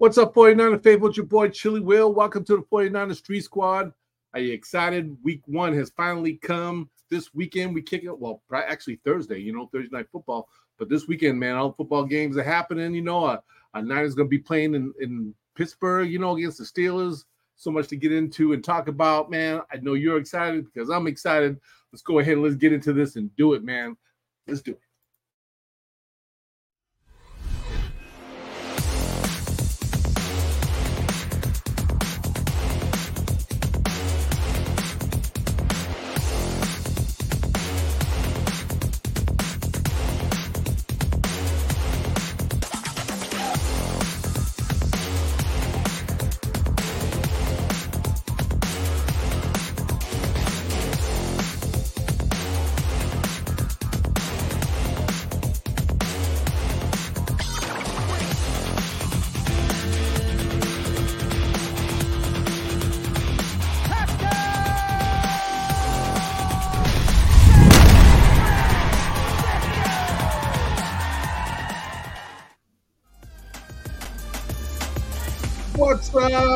What's up, 49er faithful? It's your boy Chili Will. Welcome to the 49er Street Squad. Are you excited? Week one has finally come. This weekend we kick it. Well, actually Thursday, you know, Thursday night football. But this weekend, man, all football games are happening. You know, a, a Niners going to be playing in, in Pittsburgh, you know, against the Steelers. So much to get into and talk about, man. I know you're excited because I'm excited. Let's go ahead and let's get into this and do it, man. Let's do it.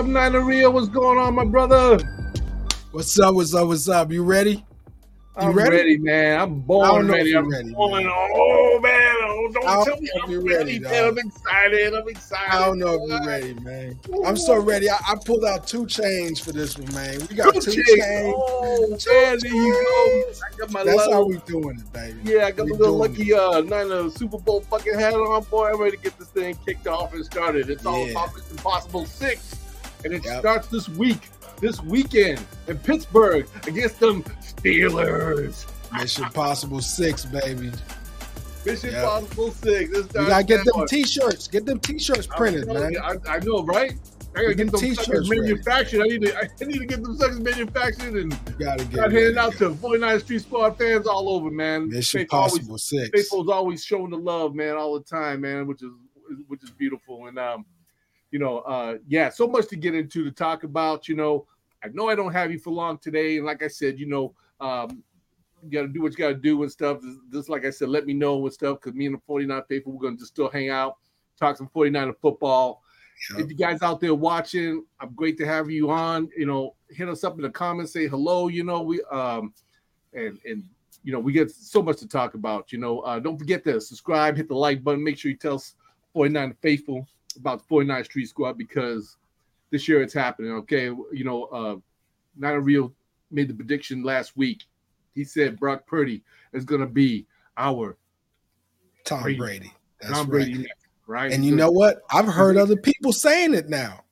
Up, Niner Rio? What's going on, my brother? What's up? What's up? What's up? You ready? You I'm ready? ready? man. I'm born ready. I'm ready, born. Oh man! Oh, don't don't tell me I'm ready, ready, man. I'm excited. I'm excited. I don't know if you're ready, man. I'm so ready. I, I pulled out two chains for this one, man. We got Two two, chains. chains. Oh, Two man, there you go. I got my That's little, how we doing it, baby. yeah, I got we my little lucky uh, Niner Super Bowl fucking hat on, boy. I'm ready to get this thing kicked off and started. It's all Yeah. about Mission Impossible 6. And it Yep. starts this week, this weekend in Pittsburgh against them Steelers. Mission Possible Six, baby. Mission Yep. Impossible 6. You gotta get them T-shirts. Get them T-shirts printed, man. you, I, I know, right? I gotta Get get them t-shirts ready. manufactured. I need to. I need to get them suckers manufactured and You gotta get start ready. handing out to 49 Street Squad fans all over, man. Mission Faith always- Possible Six. Faithful's always showing the love, man, all the time, man, which is which is beautiful. And um, you know, uh, yeah, so much to get into to talk about. You know, I know I don't have you for long today, and like I said, you know, um, you got to do what you got to do and stuff. Just, like I said, let me know and stuff because me and the 49 faithful, we're gonna just still hang out, talk some 49 of football. Yep. If you guys out there watching, I'm great to have you on. You know, hit us up in the comments, say hello. You know, we um, and and you know, we get so much to talk about. You know, uh, don't forget to subscribe, hit the like button, make sure you tell us 49 faithful about the 49 Street Squad because this year it's happening. Okay, you know, uh, Niner Rio made the prediction last week. He said Brock Purdy is going to be our Tom Brady. Brady. That's Tom right. Brady, next, right? And you know what? I've heard other people saying it now.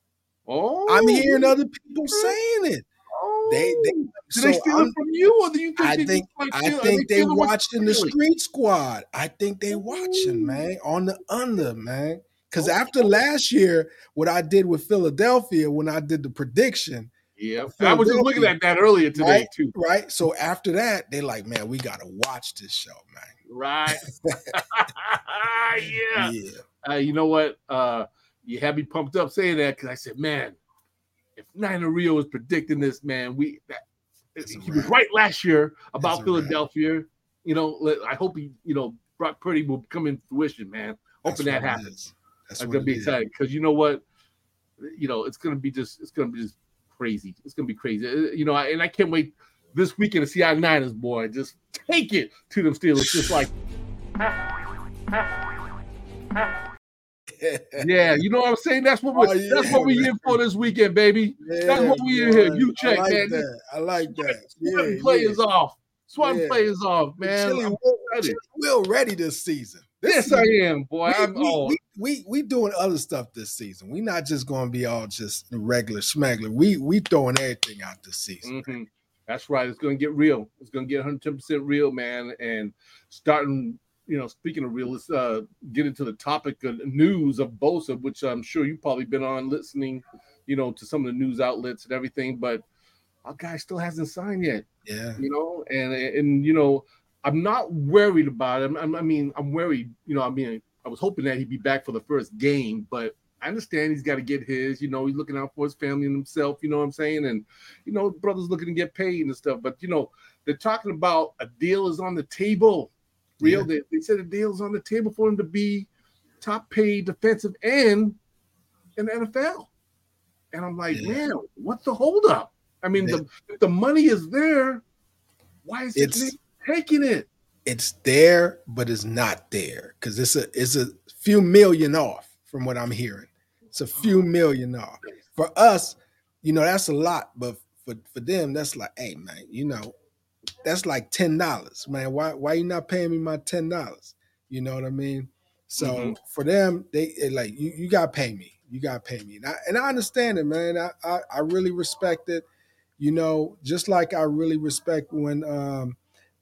oh, I'm hearing other people saying it. Oh. They, they Did so they steal I'm- it from you, or do you think I they think like, I think they what watching the street squad. I think they watching, man, on the under, man. Because Okay. after last year, what I did with Philadelphia when I did the prediction, Yeah, I was just looking at that earlier today right? too. right? So after that, they like, man, we gotta watch this show, man. Right? yeah. Yeah, uh, you know what? Uh, you had me pumped up saying that because I said, man, if Niner Rio was predicting this, man, we that, he was right last year about. Philadelphia. You know, I hope he, you know, Brock Purdy will come in fruition, man. Hoping that That's what it happens. That's I'm gonna be excited because you know what? You know, it's gonna be just, it's gonna be just crazy. It's gonna be crazy. Uh, You know, I, and I can't wait this weekend to see our Niners, boy. Just take it to them Steelers, just like. Yeah, you know what I'm saying. That's what we're Oh, yeah, that's what we in for this weekend, baby. That's what we in here. You check, I like man. That. I like that. Swatting Yeah, players yeah. off, swatting Yeah. players off, man. Chili Will. Chili Will ready this season. This Yes, I am, boy. we, I'm we, we, we, we doing other stuff this season. We not just going to be all just regular smuggler. We we throwing everything out this season. mhm. that's right. It's gonna get real. It's gonna get 110 percent real, man. And starting, you know, speaking of real, let's uh, get into the topic of news of Bosa, which I'm sure you've probably been on listening, you know, to some of the news outlets and everything. But our guy still hasn't signed yet. Yeah, you know, and and you know, I'm not worried about him. I'm- I mean, I'm worried. You know, I mean, I was hoping that he'd be back for the first game, but I understand he's got to get his. You know, he's looking out for his family and himself. You know what I'm saying? And you know, brothers looking to get paid and stuff. But you know, they're talking about a deal is on the table. Real, Yeah. they, they said a deal is on the table for him to be top paid defensive end in the NFL. And I'm like, yeah. man, what's the holdup? I mean, the the money is there. Why is it taking it? It's there, but it's not there because it's a it's a few million off from what I'm hearing. It's a few oh. million off. For us, you know, that's a lot, but for for them, that's like, hey man, you know, that's like ten dollars, man. Why why you not paying me my ten dollars? You know what I mean? So mm-hmm. for them, they like you you got to pay me. You got to pay me, and I, and I understand it, man. I, I, I really respect it. You know, just like I really respect when um,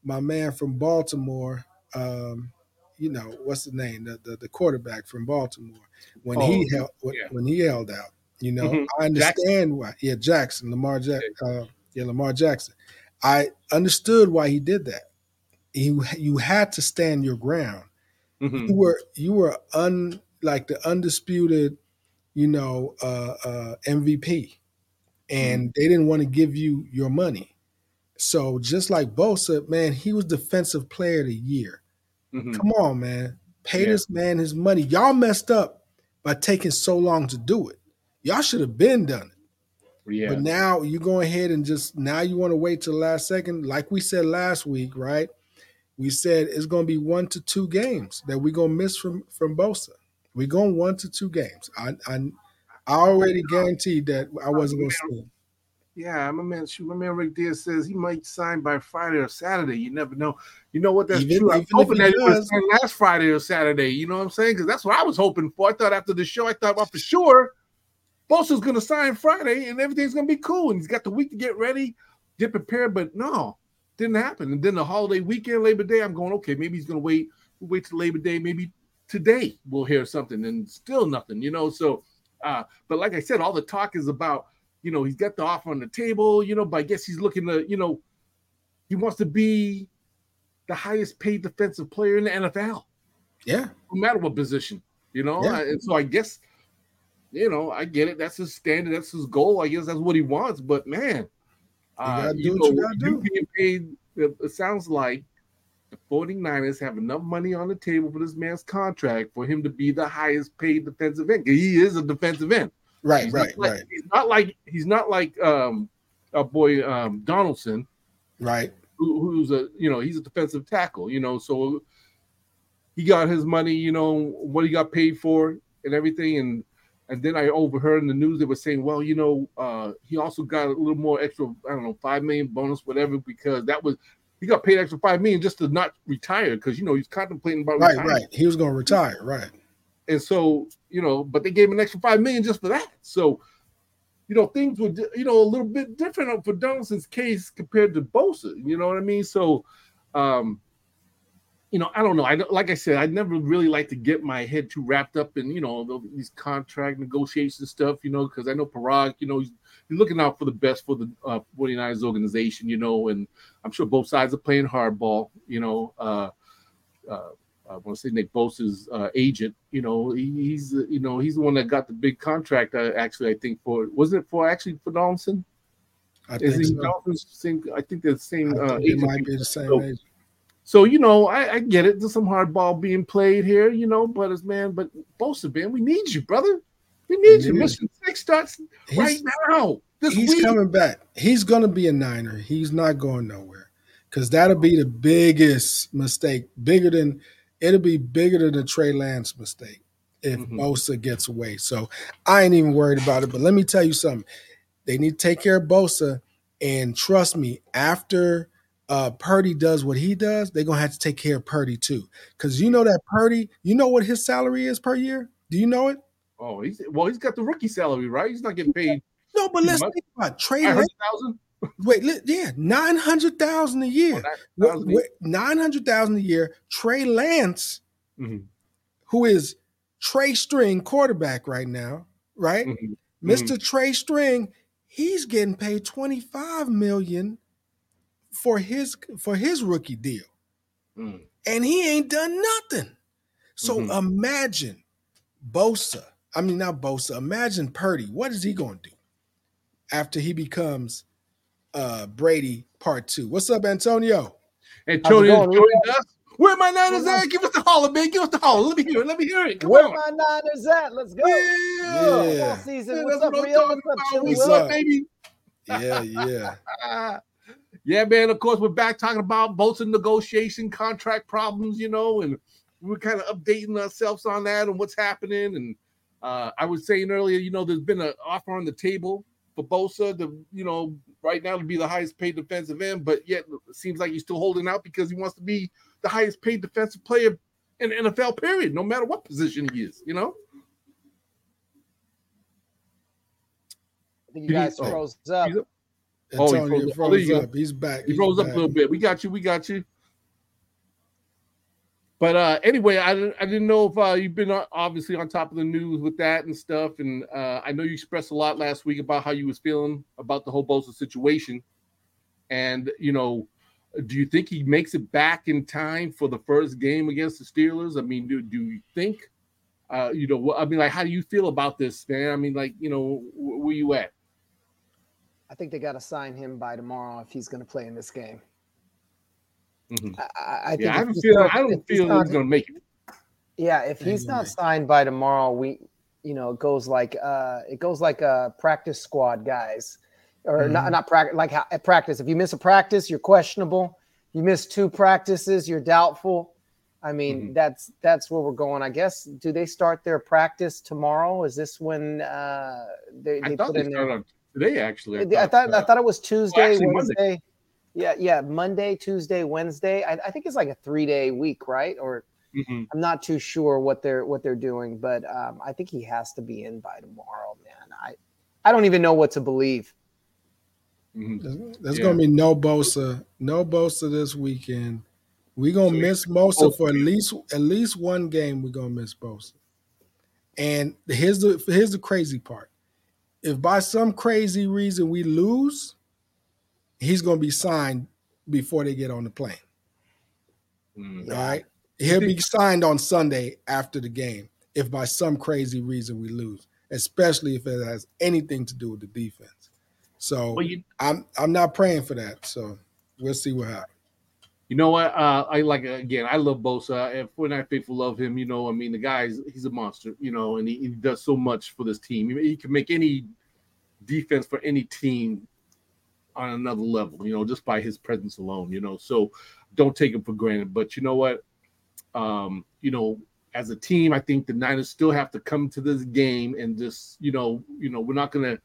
my man from Baltimore, um, you know, what's the name, the the, the quarterback from Baltimore, when oh, he held when, yeah. when, he held out. You know, mm-hmm. I understand Jackson. why. Yeah, Jackson, Lamar Jackson. Uh, yeah, Lamar Jackson. I understood why he did that. You you had to stand your ground. Mm-hmm. You were you were un like the undisputed, you know, uh, uh, MVP, and mm-hmm. they didn't want to give you your money. So just like Bosa, man, he was defensive player of the year. Mm-hmm. Come on, man, pay yeah. this man his money. Y'all messed up by taking so long to do it. Y'all should have been done it. Yeah. But now you go ahead and just now you want to wait till the last second, like we said last week, right? We said it's going to be one to two games that we're going to miss from from Bosa. We're going one to two games. I I, I already guaranteed that I wasn't going to see. Yeah, my man, shoot, my man Rick Diaz says he might sign by Friday or Saturday. You never know. You know what? That's even, true. I'm hoping that he sign last Friday or Saturday. You know what I'm saying? Because that's what I was hoping for. I thought after the show, I thought, well, for sure, Bosa's going to sign Friday and everything's going to be cool. And he's got the week to get ready, get prepared. But no, didn't happen. And then the holiday weekend, Labor Day, I'm going, okay, maybe he's going to wait, wait till Labor Day. Maybe today we'll hear something and still nothing, you know? So, uh, but like I said, all the talk is about, you know, he's got the offer on the table, you know, but I guess he's looking to, you know, he wants to be the highest paid defensive player in the NFL. Yeah. No matter what position, you know? Yeah. And so I guess you know, I get it. That's his standard. That's his goal. I guess that's what he wants. But man, uh, you, know, you, you being paid, it sounds like the 49ers have enough money on the table for this man's contract for him to be the highest paid defensive end. He is a defensive end. Right, he's right, like, right. He's not like he's not like um our boy um Donaldson. Right. Who, who's a you know, he's a defensive tackle, you know, so he got his money, you know, what he got paid for and everything and and then I overheard in the news they were saying, well, you know, uh, he also got a little more extra, I don't know, five million bonus, whatever, because that was he got paid extra five million just to not retire because you know he's contemplating about right, retiring. right. He was going to retire, right? And so you know, but they gave him an extra five million just for that. So you know, things were you know a little bit different for Donaldson's case compared to Bosa. You know what I mean? So, um, you know, I don't know. I like I said, I never really like to get my head too wrapped up in you know these contract negotiation stuff. You know, because I know Paraag, you know, he's, he's, looking out for the best for the uh, 49ers organization. You know, and I'm sure both sides are playing hardball. You know, uh, uh, I want to say Nick Bosa's uh, agent. You know, he, he's you know he's the one that got the big contract. Uh, actually, I think for wasn't it for actually for Donaldson? I Is think so. Same, I think the same. Uh, it might be the same so, agent. So you know, I, I, get it. There's some hardball being played here, you know. But as man, but Bosa, man, we need you, brother. We need you. Mission Six starts right now. This he's week. coming back. He's gonna be a Niner. He's not going nowhere because that'll be the biggest mistake. Bigger than it'll be bigger than the Trey Lance mistake if mm-hmm. Bosa gets away. So I ain't even worried about it. But let me tell you something. They need to take care of Bosa, and trust me, after uh, Purdy does what he does, they're gonna have to take care of Purdy too. Because you know that Purdy, you know what his salary is per year? Do you know it? Oh, he's well, he's got the rookie salary, right? He's not getting paid. No, but let's much. think about Trey Lance. Wait, yeah, nine hundred thousand a year. Oh, nine hundred thousand a year. Trey Lance, mm-hmm. who is Trey String quarterback right now, right? Mm-hmm. Mister mm-hmm. Trey String, he's getting paid twenty five million for his for his rookie deal. Mm. And he ain't done nothing. So mm-hmm. imagine Bosa. I mean, not Bosa. Imagine Purdy. What is he going to do after he becomes uh, Brady Part Two? What's up, Antonio? Antonio joined us. Where my Niners at? Give us the holler, man. Give us the holler. Let me hear it. Let me hear it. Come Where on. my Niners at? Let's go. Yeah. Yeah. Season. Yeah, What's up, what I'm Rio? talking What's up, What's Will? up, baby? Yeah, yeah. Ah. yeah, man. Of course, we're back talking about both negotiation, contract problems, you know, and we're kind of updating ourselves on that and what's happening. And uh, I was saying earlier, you know, there's been an offer on the table for Bosa, the you know, right now to be the highest paid defensive end, but yet it seems like he's still holding out because he wants to be the highest paid defensive player in the NFL. Period, no matter what position he is. You know. I think Did you he- guys oh, froze up. he's- Oh, he Antonio froze up. Oh, you froze go. up. He's back. He He's rose up back. a little bit. We got you. We got you. But uh anyway, I didn't I didn't know if uh, you've been uh, obviously on top of the news with that and stuff. And uh, I know you expressed a lot last week about how you was feeling about the whole Bosa situation. And you know, do you think he makes it back in time for the first game against the Steelers? I mean, do do you think? Uh, you know, I mean, like, how do you feel about this, man? I mean, like, you know, where you at? I think they got to sign him by tomorrow if he's going to play in this game. Mhm. I, I- I think Yeah, I if don't he's feel. not- I don't he's feel not- he's gonna make it. Yeah, if he's not signed by tomorrow, we, you know, it goes like uh, it goes like a practice squad guys, or not Mhm. not practice like how, at practice. If you miss a practice, you're questionable. You miss two practices, you're doubtful. I mean, Mhm. that's that's where we're going. I guess. Do they start their practice tomorrow? Is this when uh, they, I they thought put they in their on today. Actually, I thought I uh, thought it was Tuesday, actually Monday. Wednesday. Yeah, yeah, Monday, Tuesday, Wednesday. I, I think it's like a three day week, right? Or mhm. I'm not too sure what they're what they're doing, but um, I think he has to be in by tomorrow, man. I I don't even know what to believe. Mhm. There's, there's Yeah. gonna be no Bosa, no Bosa this weekend. We're gonna So miss Bosa for at least at least one game. We're gonna miss Bosa. And here's the here's the crazy part. If by some crazy reason we lose, he's gonna be signed before they get on the plane. Mhm. All right. He'll be signed on Sunday after the game if by some crazy reason we lose, especially if it has anything to do with the defense. So Well, you I'm I'm not praying for that. So we'll see what happens. you know what? Uh, I like again. I love Bosa. And 49 faithful love him. You know, I mean, the guy's he's a monster. You know, and he, he does so much for this team. He, he can make any defense for any team on another level. You know, just by his presence alone. You know, so don't take him for granted. But you know what? Um, you know, as a team, I think the Niners still have to come to this game and just, you know, you know, we're not gonna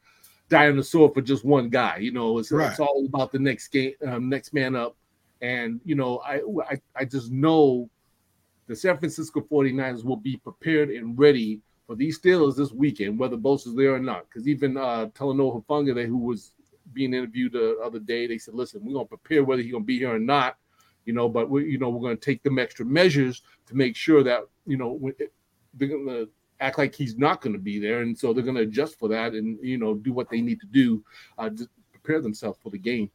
die on the sword for just one guy. You know, it's, Right. it's all about the next game, um, next man up. And you know, I, I I just know the San Francisco 49ers will be prepared and ready for these Steelers this weekend, whether Bosa's there or not. Because even uh Talanoa Hufanga, who was being interviewed the other day, they said, listen, we're gonna prepare whether he's gonna be here or not, you know, but we you know, we're gonna take them extra measures to make sure that, you know, when it- they're gonna act like he's not gonna be there. And so they're gonna adjust for that and you know do what they need to do uh to prepare themselves for the game.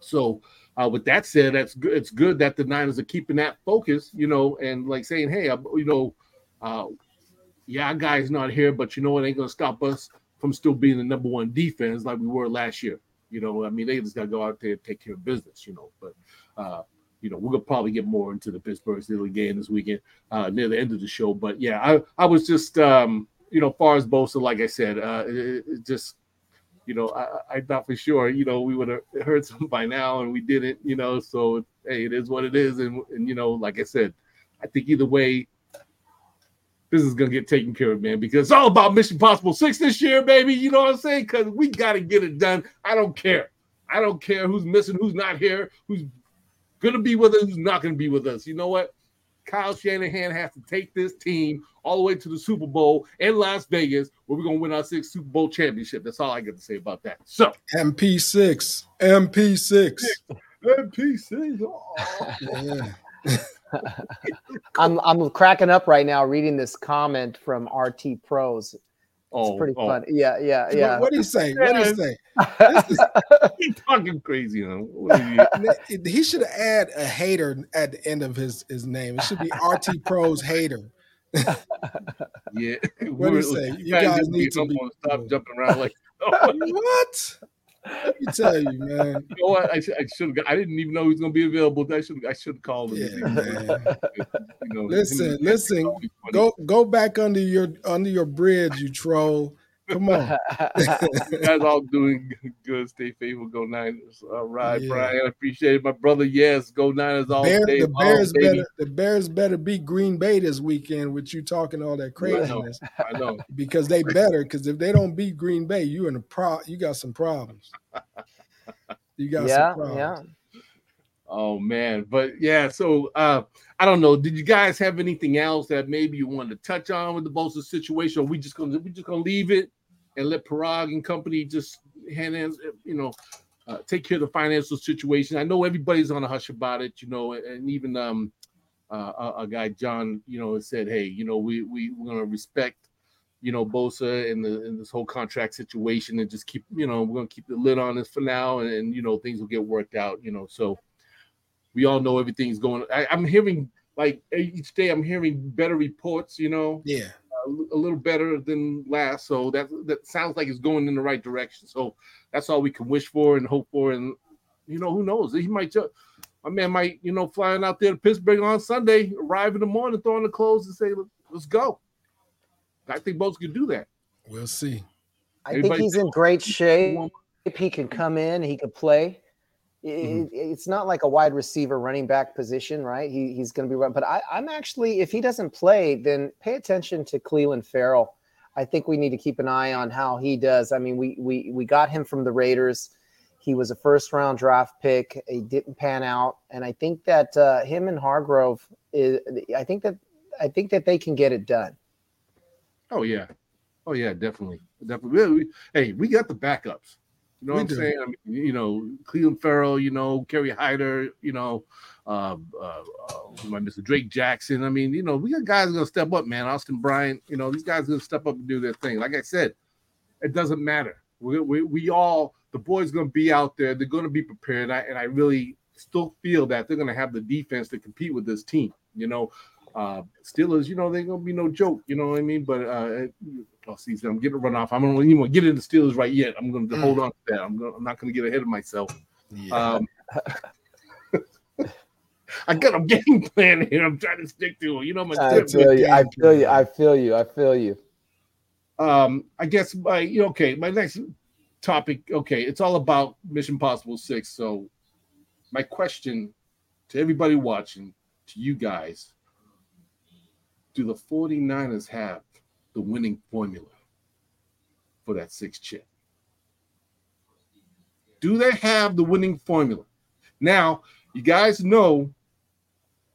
So uh, with that said, that's good. It's good that the Niners are keeping that focus, you know, and like saying, "Hey, I, you know, uh, yeah, guy's not here, but you know, it ain't gonna stop us from still being the number one defense like we were last year." You know, I mean, they just gotta go out there and take care of business, you know. But uh, you know, we're gonna probably get more into the Pittsburgh Steelers game this weekend uh, near the end of the show. But yeah, I I was just um, you know, far as Bosa, like I said, uh, it, it just you know, I, I thought for sure, you know, we would have heard something by now, and we didn't, you know. So hey, it is what it is, and and you know, like I said, I think either way, this is gonna get taken care of, man, because it's all about Mission Possible Six this year, baby. You know what I'm saying? Because we got to get it done. I don't care. I don't care who's missing, who's not here, who's gonna be with us, who's not gonna be with us. You know what? Kyle Shanahan has to take this team all the way to the Super Bowl in Las Vegas, where we're gonna win our sixth Super Bowl championship. That's all I got to say about that. So, MP6, MP6. NPC. Yeah. I'm I'm cracking up right now reading this comment from RT Pros. It's Oh, pretty oh, fun. Yeah, yeah, yeah. what do you say? What do you say? He's talking crazy, huh? What are you- He should add a hater at the end of his, his name. It should be RT Pros hater. Yeah. What do you say? You guys need to be- Stop jumping around like. What? Let me tell you, man. You know what? I should. I should. I didn't even know he was going to be available. I should. I should have called him. Yeah, man. You know, Listen, listen. Go go back under your under your bridge, you troll. Come on. You guys all doing good. Stay faithful. Go Niners. All right, Yeah. Brian. I appreciate it, my brother. Yes, go Niners all Bear, day. the all Bears day. better the Bears better beat Green Bay this weekend with you talking all that I know. craziness I know. because they better because if they don't beat Green Bay, you in a pro you got some problems. You got yeah, some problems. yeah. Oh man, but yeah. So uh I don't know. Did you guys have anything else that maybe you wanted to touch on with the Bosa situation? Or we just gonna we just gonna leave it and let Paraag and company just hand in, you know, uh, take care of the financial situation. I know everybody's on a hush about it, you know, and even um uh, a, a guy John, you know, said, hey, you know, we we we're gonna respect, you know, Bosa and the and this whole contract situation and just keep, you know, we're gonna keep the lid on this for now, and, and you know, things will get worked out, you know. So we all know everything's going. I, I'm hearing like each day, I'm hearing better reports, you know, Yeah. A, a little better than last. So that that sounds like it's going in the right direction. So that's all we can wish for and hope for. And you know, who knows? He might just my man might, you know, flying out there to Pittsburgh on Sunday, arrive in the morning, throw on the clothes and say, let's go. I think both could do that. We'll see. I think he's in great shape. If he can come in, he could play. Mhm. it- it's not like a wide receiver running back position, right? He, he's going to be run. But I, I'm actually, if he doesn't play, then pay attention to Clelin Ferrell. I think we need to keep an eye on how he does. I mean, we we we got him from the Raiders. He was a first round draft pick. He didn't pan out, and I think that uh, him and Hargrave is. I think that I think that they can get it done. Oh yeah, oh yeah, definitely, definitely. Hey, we got the backups. You know We what I'm do. saying? I mean, you know, Clelin Ferrell, you know, Kerry Hyder, you know, uh, uh, uh, who am Drake Jackson. I mean, you know, we got guys gonna step up, man. Austin Bryant, you know, these guys gonna step up and do their thing. Like I said, it doesn't matter. We we, we all the boys gonna be out there. They're gonna be prepared, I, and I really still feel that they're gonna have the defense to compete with this team. You know, uh Steelers, you know, they're gonna be no joke, you know what I mean? But uh oh, see, I'm getting run off. I'm gonna even get into Steelers right yet. I'm gonna Mm. hold on to that. I'm gonna I'm not gonna get ahead of myself. Yeah. Um I got a game plan here. I'm trying to stick to it. You know my I feel you. I feel you. I feel you. I feel you. um i guess my okay my next topic okay it's all about mission possible six so my question to everybody watching to you guys do the 49ers have the winning formula for that six chip do they have the winning formula now you guys know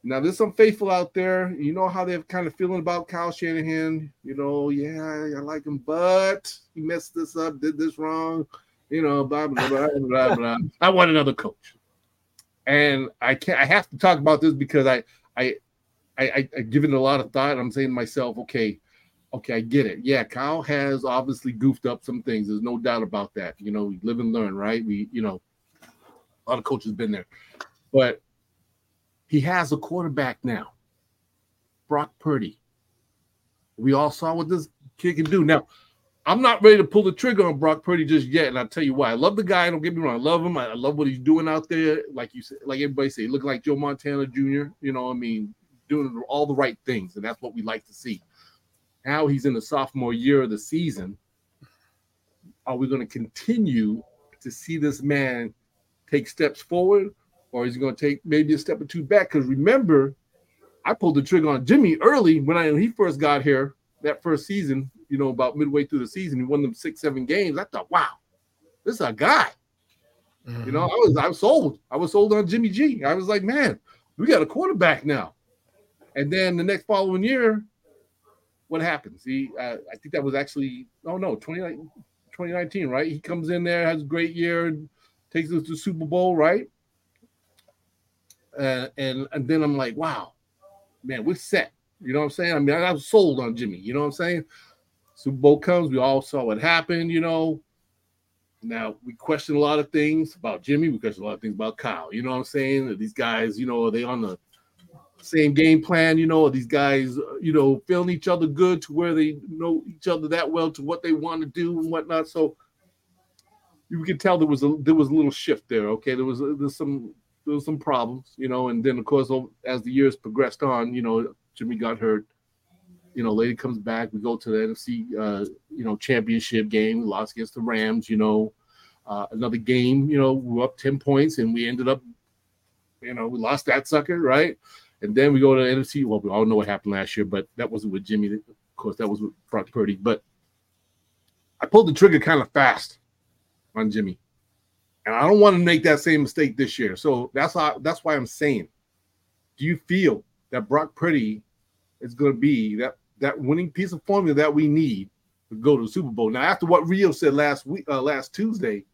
now there's some faithful out there. You know how they're kind of feeling about Kyle Shanahan. You know, yeah, I like him, but he messed this up, did this wrong. You know, blah blah blah blah blah. I want another coach, and I can't. I have to talk about this because I I I, I, I give it a lot of thought. I'm saying to myself, okay, okay, I get it. Yeah, Kyle has obviously goofed up some things. There's no doubt about that. You know, we live and learn, right? We, you know, a lot of coaches been there, but he has a quarterback now, Brock Purdy. We all saw what this kid can do. Now, I'm not ready to pull the trigger on Brock Purdy just yet, and I'll tell you why. I love the guy. Don't get me wrong. I love him. I love what he's doing out there. Like you said, like everybody say, looking like Joe Montana Jr. You know, I mean, doing all the right things, and that's what we like to see. Now he's in the sophomore year of the season. Are we going to continue to see this man take steps forward, or is he going to take maybe a step or two back? Because remember, I pulled the trigger on Jimmy early when I when he first got here that first season. You know, about midway through the season, he won them six, seven games. I thought, wow, this is a guy. You know, mm-hmm. I was I was sold. I was sold on Jimmy G. I was like, man, we got a quarterback now. And then the next following year, what happens? He, uh, I think that was actually, oh no, 20, 2019, right? He comes in there, has a great year, takes us to Super Bowl, right? Uh, and and then I'm like, wow, man, we're set. You know what I'm saying? I mean, I, was sold on Jimmy. You know what I'm saying? Super Bowl comes, we all saw what happened. You know, now we question a lot of things about Jimmy. We question a lot of things about Kyle. You know what I'm saying? These guys, you know, are they on the same game plan? You know, these guys, you know, feeling each other good to where they know each other that well to what they want to do and whatnot. So you could tell there was a there was a little shift there. Okay, there was there's some there was some problems, you know, and then of course as the years progressed on, you know, Jimmy got hurt. You know, later comes back. We go to the NFC, uh, you know, championship game. Lost against the Rams. You know, uh, another game. You know, we're up ten points, and we ended up, you know, we lost that sucker, right? And then we go to the NFC. Well, we all know what happened last year, but that wasn't with Jimmy. Of course, that was with Brock Purdy. But I pulled the trigger kind of fast on Jimmy. And I don't want to make that same mistake this year. So that's why that's why I'm saying, do you feel that Brock Purdy is going to be that that winning piece of formula that we need to go to the Super Bowl? Now, after what Rio said last week, uh, last Tuesday,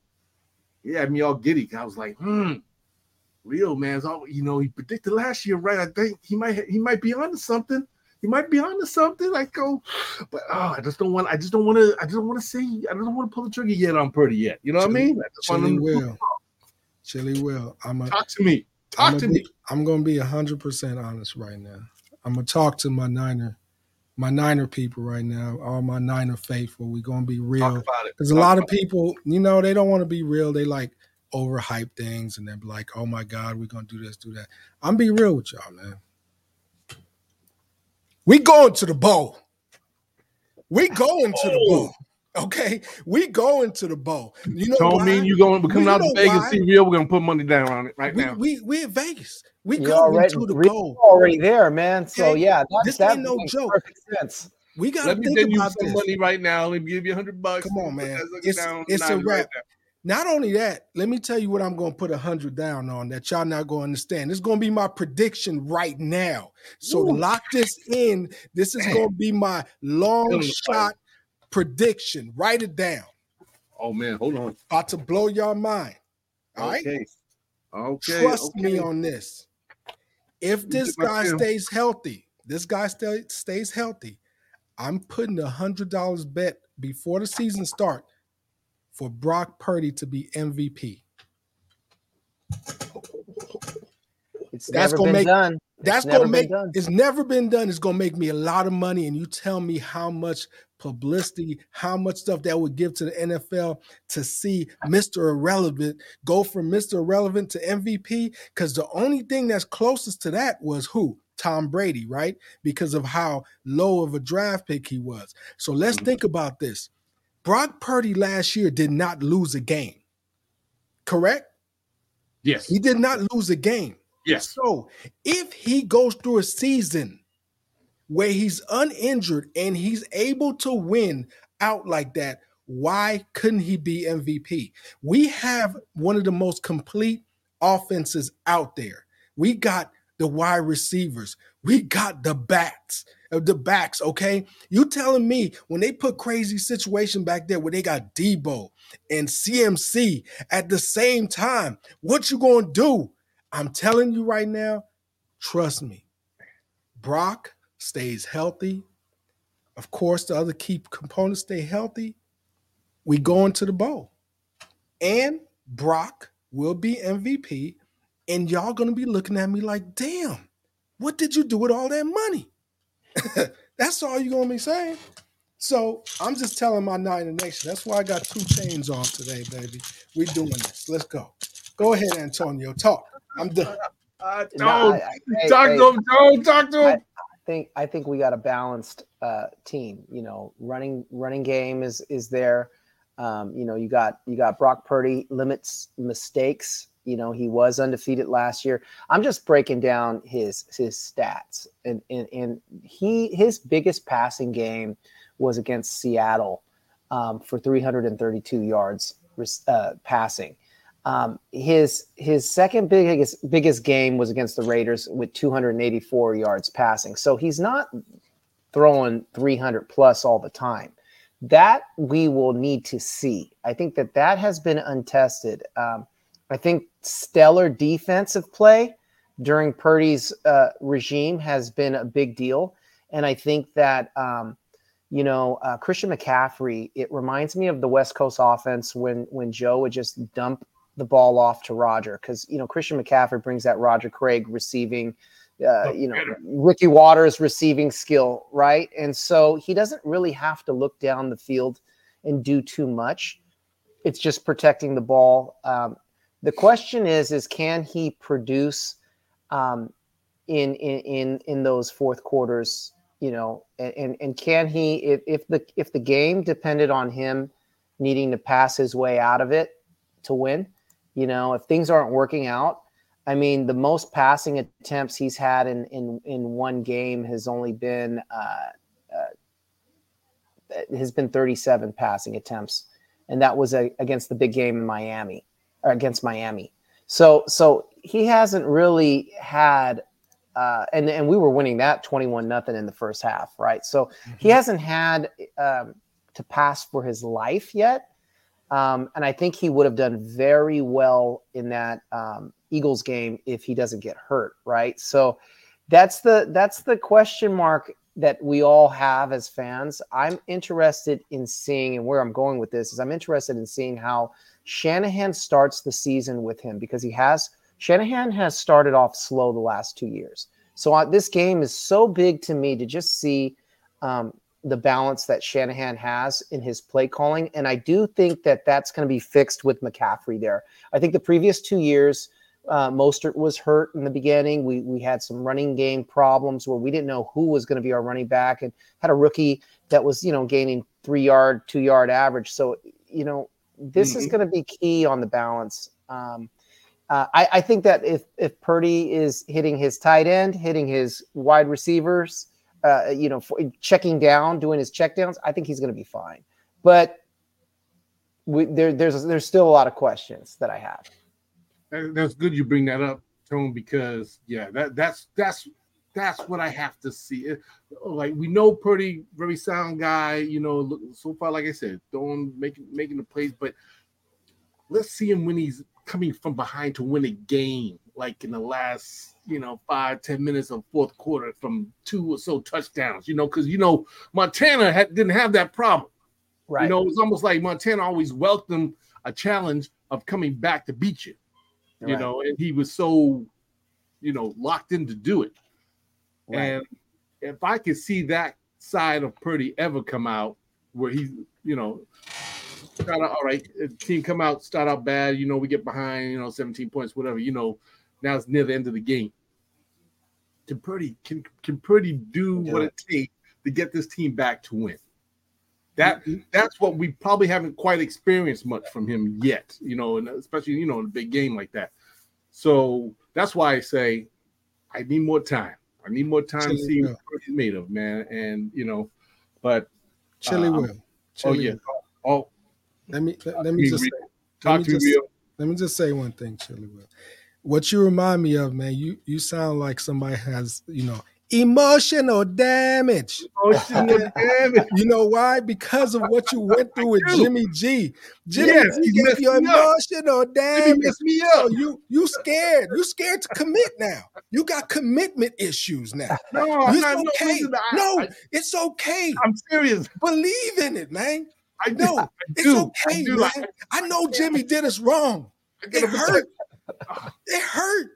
he had me all giddy. I was like, hmm, Rio man's all you know. He predicted last year, right? I think he might he might be onto something he might be onto something. I go, oh, but oh, I just don't want. I just don't want to. I just don't want to say. I don't want to pull the trigger yet on Purdy yet. You know what I mean? I just Chili will. Chili will. I'm a, talk to me. Talk to be, me. I'm gonna be hundred percent honest right now. I'm gonna talk to my Niner, my Niner people right now. All my Niner faithful. We're gonna be real. Because a lot of people, you know, they don't want to be real. They like overhype things and they're like, "Oh my God, we're gonna do this, do that." I'm be real with y'all, man. We going to the bowl. We going to the bowl. Okay, we going to the bowl. You know, don't mean you going. We're coming out to Vegas. See real. We're gonna put money down on it right we, now. We we in Vegas. We You're going already, to the bowl. bowl. Already there, man. So yeah, that, this that ain't no joke. Sense. We got to think send you about some this. money right now. Let me give you a hundred bucks. Come on, man. It's, it's a wrap. Right not only that, let me tell you what I'm going to put a hundred down on that y'all not going to understand. This is going to be my prediction right now. So Ooh. lock this in. This is going to be my long shot prediction. Write it down. Oh man, hold on. About to blow your mind. All okay. right. Okay. Trust okay. me on this. If this guy stays healthy, this guy stay, stays healthy, I'm putting a hundred dollars bet before the season start for Brock Purdy to be MVP. It's that's gonna make done. That's gonna make done. it's never been done. It's gonna make me a lot of money, and you tell me how much publicity, how much stuff that would give to the NFL to see Mr. Irrelevant go from Mr. Irrelevant to MVP. Because the only thing that's closest to that was who? Tom Brady, right? Because of how low of a draft pick he was. So let's mm-hmm. think about this. Brock Purdy last year did not lose a game. Correct? Yes. He did not lose a game. Yes. So if he goes through a season where he's uninjured and he's able to win out like that, why couldn't he be MVP? We have one of the most complete offenses out there. We got the wide receivers, we got the bats of the backs, okay? You telling me when they put crazy situation back there where they got Deebo and CMC at the same time, what you gonna do? I'm telling you right now, trust me. Brock stays healthy. Of course, the other key components stay healthy. We going to the bowl. And Brock will be MVP. And y'all gonna be looking at me like, damn, what did you do with all that money? That's all you're gonna be saying. So I'm just telling my nine Niner Nation. That's why I got two chains on today, baby. We doing this. Let's go. Go ahead, Antonio. Talk. I'm done. Uh, no, no I, I, talk hey, to him. Don't talk to him. I think I think we got a balanced uh, team. You know, running running game is is there. Um, you know, you got you got Brock Purdy limits mistakes you know, he was undefeated last year. I'm just breaking down his his stats, and and, and he his biggest passing game was against Seattle um, for 332 yards uh, passing. Um, his his second biggest biggest game was against the Raiders with 284 yards passing. So he's not throwing 300 plus all the time. That we will need to see. I think that that has been untested. Um, I think stellar defensive play during Purdy's uh, regime has been a big deal. And I think that, um, you know, uh, Christian McCaffrey, it reminds me of the West Coast offense when, when Joe would just dump the ball off to Roger. Because, you know, Christian McCaffrey brings that Roger Craig receiving, uh, you know, Ricky Watters receiving skill, right? And so he doesn't really have to look down the field and do too much it's just protecting the ball. Um, the question is, is can he produce um, in, in in in those fourth quarters? You know, and and can he if if the if the game depended on him needing to pass his way out of it to win, you know, if things aren't working out, I mean, the most passing attempts he's had in in in one game has only been uh, uh, has been 37 passing attempts, and that was a, against the big game in Miami against Miami. So so he hasn't really had. Uh, and and we were winning that 21 nothing in the first half, right? So mm-hmm. he hasn't had um, to pass for his life yet. Um, and I think he would have done very well in that um, Eagles game if he doesn't get hurt, right? So that's the that's the question mark that we all have as fans. I'm interested in seeing, and where I'm going with this is I'm interested in seeing how Shanahan starts the season with him because he has Shanahan has started off slow the last two years. So uh, this game is so big to me to just see um, the balance that Shanahan has in his play calling. And I do think that that's going to be fixed with McCaffrey there. I think the previous two years, uh, Mostert was hurt in the beginning. We we had some running game problems where we didn't know who was going to be our running back, and had a rookie that was you know gaining three yard, two yard average. So you know this mm-hmm. is going to be key on the balance. Um, uh, I, I think that if if Purdy is hitting his tight end, hitting his wide receivers, uh, you know, for, checking down, doing his checkdowns, I think he's going to be fine. But we, there, there's there's still a lot of questions that I have. That's good you bring that up, Tone, because yeah, that that's that's that's what I have to see. Like we know, pretty very sound guy. You know, so far, like I said, throwing making making the plays, but let's see him when he's coming from behind to win a game, like in the last you know, five, ten minutes of fourth quarter from two or so touchdowns, you know, because you know Montana had, didn't have that problem. Right. You know, it was almost like Montana always welcomed a challenge of coming back to beat you. Right. You know, and he was so, you know, locked in to do it. Right. And if I could see that side of Purdy ever come out where he, you know, start out all right, team come out, start out bad, you know, we get behind, you know, 17 points, whatever, you know, now it's near the end of the game. Can Purdy can can Purdy do what it takes to get this team back to win? That mm-hmm. that's what we probably haven't quite experienced much from him yet, you know, and especially you know in a big game like that. So that's why I say I need more time. I need more time Chili to see will. what he's made of, man. And you know, but Chili uh, will. Oh, Chili oh yeah. Will. Oh, let me let, let me just say, talk to me. Let me just say one thing, Chili will what you remind me of, man, you you sound like somebody has, you know, emotional damage. Emotional damage. You know why? Because of what you went through with Jimmy G. Jimmy yes, G gave you emotional damage. Me up. So you you scared. You scared to commit now. You got commitment issues now. No, it's not, okay. No, no, it's okay. I'm serious. Believe in it, man. I know. I it's okay, I man. I know Jimmy did us wrong. It hurt ah. it hurt.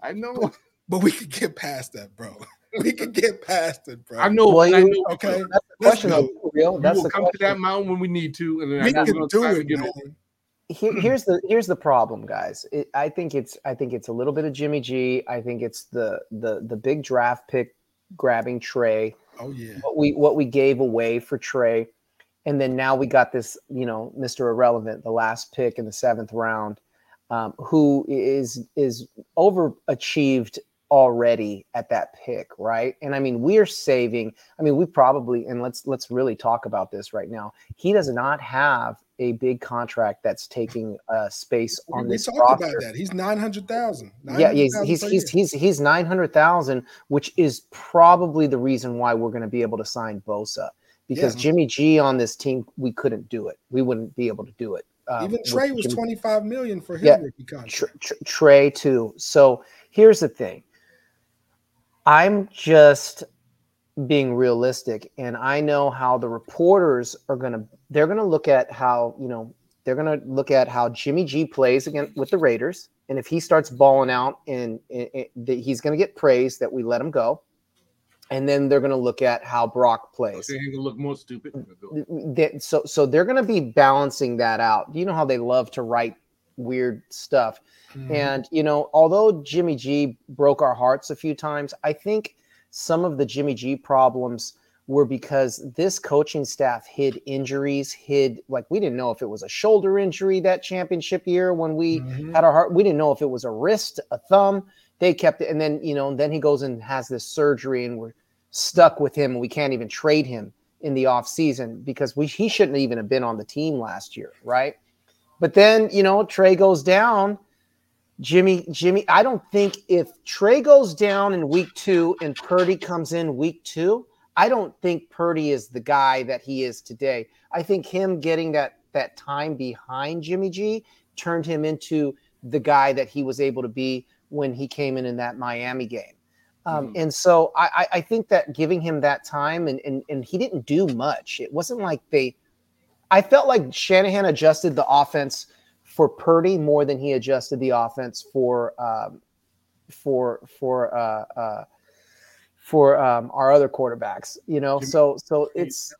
I know. But we could get past that, bro. We can get past it, bro. I know. Well, I know. Okay. That's the question. Though, real. That's we will come question. to that mountain when we need to, and then we can do it. Get Here, here's the here's the problem, guys. It, I think it's I think it's a little bit of Jimmy G. I think it's the the the big draft pick grabbing Trey. Oh yeah. What we what we gave away for Trey, and then now we got this, you know, Mr. Irrelevant, the last pick in the seventh round um, who is is overachieved already at that pick, right? And I mean, we're saving. I mean, we probably and let's let's really talk about this right now. He does not have a big contract that's taking uh, space on we this. Talked roster. about that. He's nine hundred thousand. Yeah, he's he's he's, he's he's nine hundred thousand, which is probably the reason why we're going to be able to sign Bosa because yeah. Jimmy G on this team we couldn't do it. We wouldn't be able to do it. Um, Even Trey was 25 million for his yeah, rookie contract. Tr- tr- Trey too. So here's the thing. I'm just being realistic and I know how the reporters are going to they're going to look at how, you know, they're going to look at how Jimmy G plays again with the Raiders and if he starts balling out and, and, and he's going to get praise that we let him go. and then they're going to look at how Brock plays. They're gonna look more stupid. They- so so they're going to be balancing that out. You know how they love to write weird stuff. Mhm. And you know, although Jimmy G broke our hearts a few times, I think some of the Jimmy G problems were because this coaching staff hid injuries, hid like we didn't know if it was a shoulder injury that championship year when we Mhm. had our heart. We didn't know if it was a wrist, a thumb. They kept it, and then you know, and then he goes and has this surgery, and we're stuck with him, and we can't even trade him in the off season because we he shouldn't even have been on the team last year, right? But then you know, Trey goes down. Jimmy, Jimmy, I don't think if Trey goes down in week two and Purdy comes in week two, I don't think Purdy is the guy that he is today. I think him getting that that time behind Jimmy G turned him into the guy that he was able to be when he came in in that Miami game. Um, Mhm. And so I, I- I think that giving him that time and, and and he didn't do much. It wasn't like they. I felt like Shanahan adjusted the offense for Purdy more than he adjusted the offense for um, for for uh, uh, for um, our other quarterbacks. You know, so so it's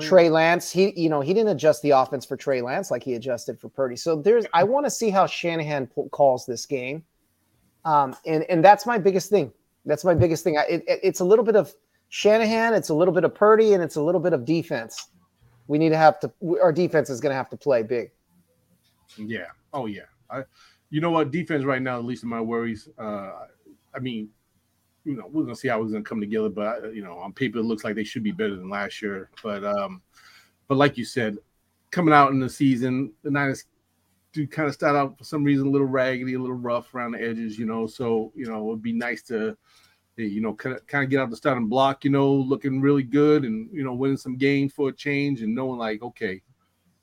Trey Lance, he you know he didn't adjust the offense for Trey Lance like he adjusted for Purdy. So there's I want to see how Shanahan calls this game, um, and and that's my biggest thing. That's my biggest thing. I, it, it- it's a little bit of Shanahan, it's a little bit of Purdy, and it's a little bit of defense. We need to have to. Our defense is going to have to play big. Yeah. Oh yeah. I, you know what? Defense right now, at least in my worries. Uh, I mean, you know, we're gonna see how it's gonna come together, but uh, you know, on paper, it looks like they should be better than last year. But um, but like you said, coming out in the season, the Niners do kind of start out for some reason a little raggedy, a little rough around the edges. You know, so you know, it would be nice to. You know, kind of, kind of get out the starting block. You know, looking really good, and you know, winning some games for a change, and knowing like, okay,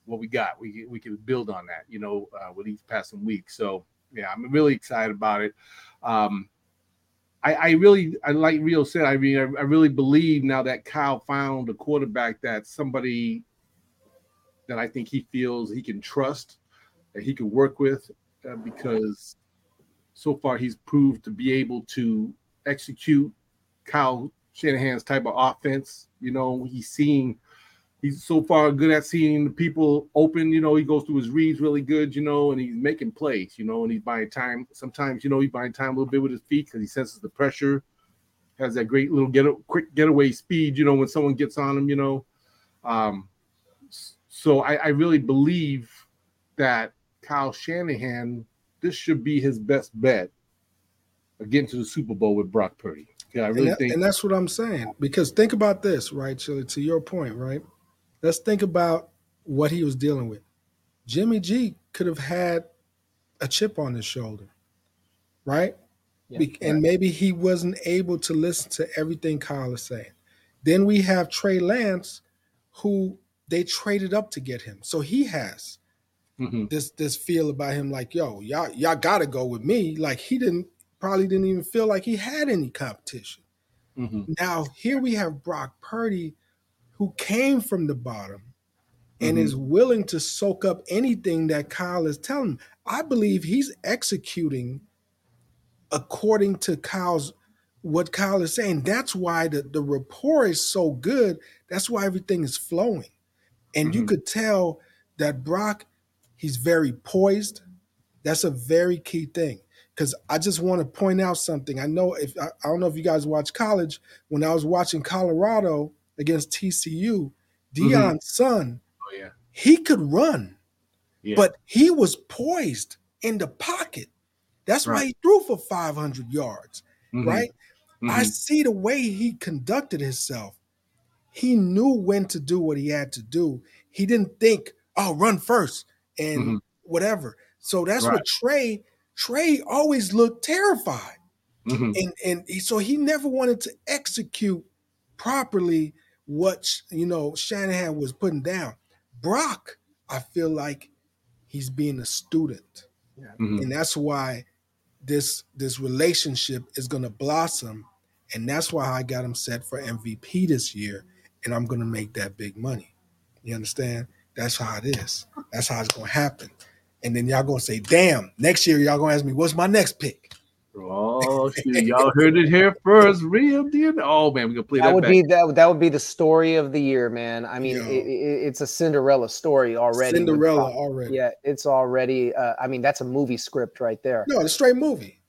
what we got. We we can build on that, you know, uh, with each passing week. So yeah, I'm really excited about it. Um, I, really, I like Rio said. I mean, I, I really believe now that Kyle found a quarterback that somebody that I think he feels he can trust, that he can work with, uh, because so far he's proved to be able to execute Kyle Shanahan's type of offense. You know, he's seeing he's so far good at seeing the people open. You know, he goes through his reads really good. You know, and he's making plays. You know, and he's buying time. Sometimes you know he's buying time a little bit with his feet because he senses the pressure. Has that great little get quick getaway speed. You know, when someone gets on him. You know, um, so I, I really believe that Kyle Shanahan. This should be his best bet. Of Getting to the Super Bowl with Brock Purdy. Yeah, I And, really that- think. and that's what I'm saying. Because think about this, right, Chili, to your point, right? Let's think about what he was dealing with. Jimmy G could have had a chip on his shoulder, right? Yeah. Be- and maybe he wasn't able to listen to everything Kyle is saying. Then we have Trey Lance, who they traded up to get him. So he has Mhm. this this feel about him like, yo, y'all y'all gotta go with me. Like he didn't probably didn't even feel like he had any competition. Mhm. Now here we have Brock Purdy, who came from the bottom and Mhm. is willing to soak up anything that Kyle is telling him. I believe he's executing according to Kyle's what Kyle is saying. That's why the, the rapport is so good. That's why everything is flowing. And you Mhm. could tell that Brock, he's very poised. That's a very key thing. Because I just want to point out something. I know if I, I don't know if you guys watch college. When I was watching Colorado against TCU, Deion's son, Oh yeah. he could run, Yeah. but he was poised in the pocket. That's why he threw for 500 yards, Mhm. right? I Mhm. see the way he conducted himself. He knew when to do what he had to do. He didn't think, "Oh, run first and Mhm. whatever." So that's Right. what Trey. Trey always looked terrified, Mhm. and and he, so he never wanted to execute properly what you know Shanahan was putting down. Brock, I feel like he's being a student, Mhm. and that's why this this relationship is going to blossom, and that's why I got him set for MVP this year, and I'm going to make that big money. You understand? That's how it is. That's how it's going to happen. And then y'all going to say, "Damn!" Next year, y'all going to ask me, "What's my next pick?" Oh shoot, y'all heard it here first. Real deal. Oh man, we gonna play that. That would back. be that. That would be the story of the year, man. I mean, Yo. it, it, it's a Cinderella story already. Cinderella Pop- already. Yeah, it's already. Uh, I mean, that's a movie script right there. No, the straight movie.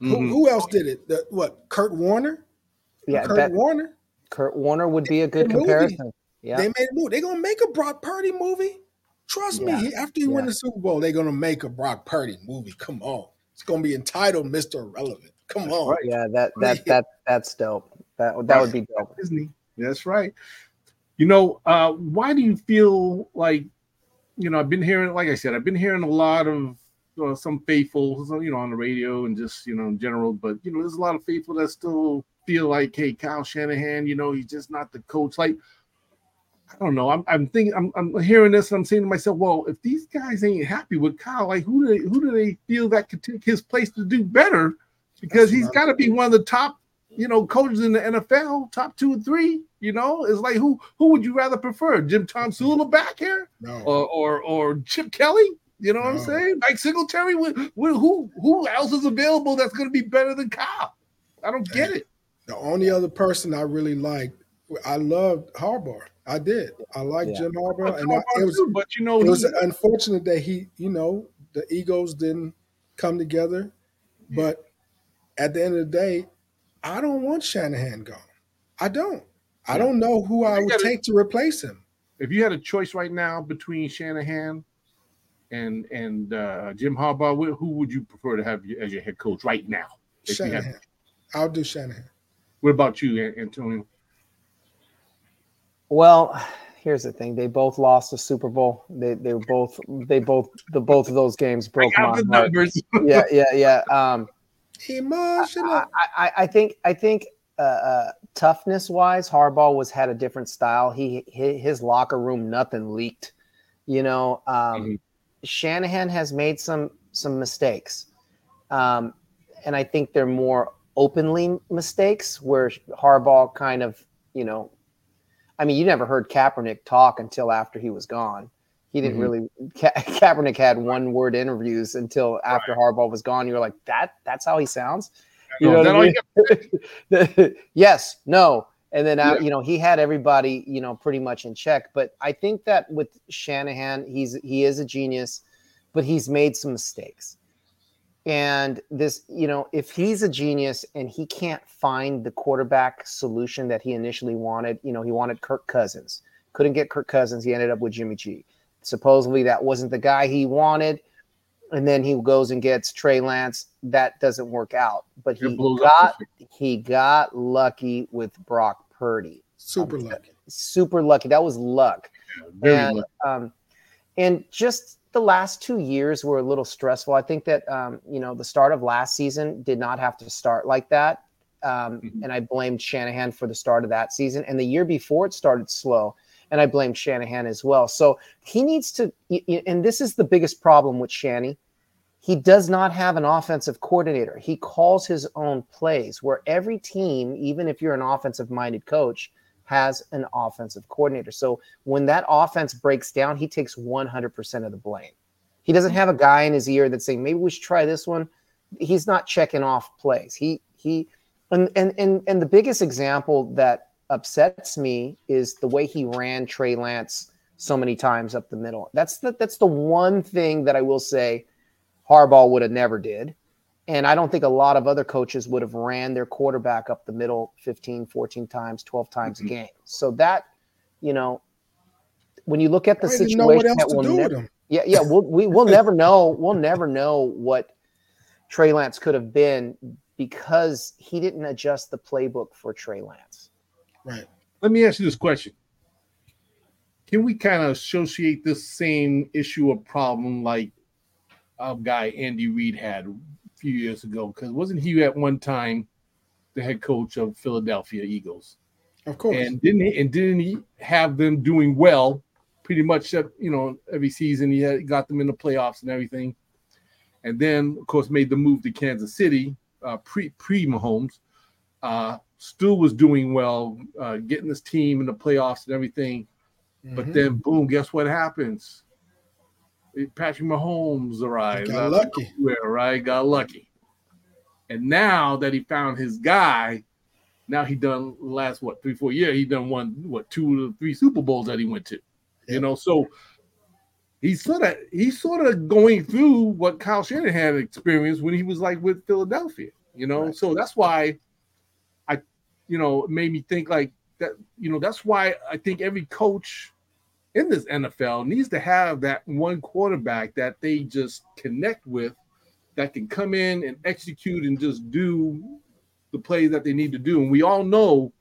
Who, Mhm. who else did it? The, what? Kurt Warner. Yeah, Kurt that Warner. Kurt Warner would be a good Good movie. comparison. Yeah, They made a movie. They're gonna make a Brock Purdy movie. Trust Yeah. me. He- After he win Yeah. the Super Bowl, they're gonna make a Brock Purdy movie. Come on. It's gonna be entitled Mr. Irrelevant. Come on. Right. yeah, that that that that's dope. That that would be dope. Disney. That's right. You know, uh, why do you feel like, you know, I've been hearing, like I said, I've been hearing a lot of uh, some faithful, you know, on the radio and just, you know, in general, but, you know, there's a lot of faithful that still feel like, hey, Kyle Shanahan, you know, he's just not the coach. Like, I don't know. I'm, I'm thinking, I'm, I'm hearing this and I'm saying to myself, well, if these guys ain't happy with Kyle, like, who do they, who do they feel that could take his place to do better? Because he's got to be one of the top you know, coaches in the NFL, top two or three. You know, it's like who who would you rather prefer, Jim Tomsula mm-hmm. back here, No. or or, or Chip Kelly? You know what I'm saying? Mike Singletary. With who who else is available that's going to be better than Kyle? I don't get it. The only other person I really liked, I loved Harbaugh. I did. I liked Yeah. Jim Harbaugh, But, and I, it was but you know, it was unfortunate that he, you know, the egos didn't come together. But at the end of the day, I don't want Shanahan gone. I don't. I don't know who I would gotta- take to replace him. if you had a choice right now between Shanahan and and uh, Jim Harbaugh, who would you prefer to have you- as your head coach right now? If you had- Shanahan. I'll do Shanahan. what about you, Antonio? Well, here's the thing: they both lost the Super Bowl. They they were both they both the both of those games broke my heart. numbers. Yeah, yeah, yeah. Um, Emotional. I, I, I think I think uh, uh, toughness wise, Harbaugh was had a different style. He, he his locker room nothing leaked. You know, um, Mhm. Shanahan has made some some mistakes, um, and I think they're more openly mistakes. Where Harbaugh kind of you know, I mean, you never heard Kaepernick talk until after he was gone. He didn't Mhm. really. Ka- Kaepernick had one word interviews until after Harbaugh was gone. You were like, that that's how he sounds. You No, know what I mean? yes, no, and then uh, Yeah. you know he had everybody you know pretty much in check. But I think that with Shanahan, he's he is a genius, but he's made some mistakes. And this, you know, if he's a genius and he can't find the quarterback solution that he initially wanted, you know, he wanted Kirk Cousins, couldn't get Kirk Cousins. He ended up with Jimmy G. Supposedly that wasn't the guy he wanted. And then he goes and gets Trey Lance. That doesn't work out. But he got he got lucky with Brock Purdy. Super I'm lucky. Super lucky. That was luck. Very and lucky. um, and just the last two years were a little stressful. I think that um, you know the start of last season did not have to start like that, um, Mhm. and I blamed Shanahan for the start of that season. And the year before it started slow, and I blamed Shanahan as well. So he needs to, and this is the biggest problem with Shanny. He does not have an offensive coordinator. He calls his own plays. Where every team, even if you're an offensive-minded coach, has an offensive coordinator. So when that offense breaks down, he takes 100% of the blame. He doesn't have a guy in his ear that's saying, maybe we should try this one. He's not checking off plays. He, he, and, and, and, and the biggest example that upsets me is the way he ran Trey Lance so many times up the middle. That's the, that's the one thing that I will say Harbaugh would have never did. And I don't think a lot of other coaches would have ran their quarterback up the middle 15, 14 times, 12 times Mhm. a game. So that, you know, when you look at the I didn't know what situation that will do with never, him. yeah, yeah, we'll, we will never know. We'll never know what Trey Lance could have been because he didn't adjust the playbook for Trey Lance. Right. Let me ask you this question. Can we kind of associate this same issue or problem like a guy Andy Reid had few years ago? Because wasn't he at one time the head coach of Philadelphia Eagles? Of course. And didn't he and didn't he have them doing well pretty much uh, you know every season he had, got them in the playoffs and everything. And then of course made the move to Kansas City uh, pre pre Mahomes. Uh, still was doing well, uh, getting this team in the playoffs and everything. But Mhm. then boom, guess what happens? Patrick Mahomes arrived. got lucky. nowhere, right? Got lucky. And now that he found his guy, now he done last what three four years he done won what two three Super Bowls that he went to, Yeah. you know. So he's sort of he's sort of going through what Kyle Shanahan experienced when he was like with Philadelphia, you know. Right. So that's why I, you know, made me think like that. You know, that's why I think every coach in this NFL needs to have that one quarterback that they just connect with that can come in and execute and just do the plays that they need to do. And we all know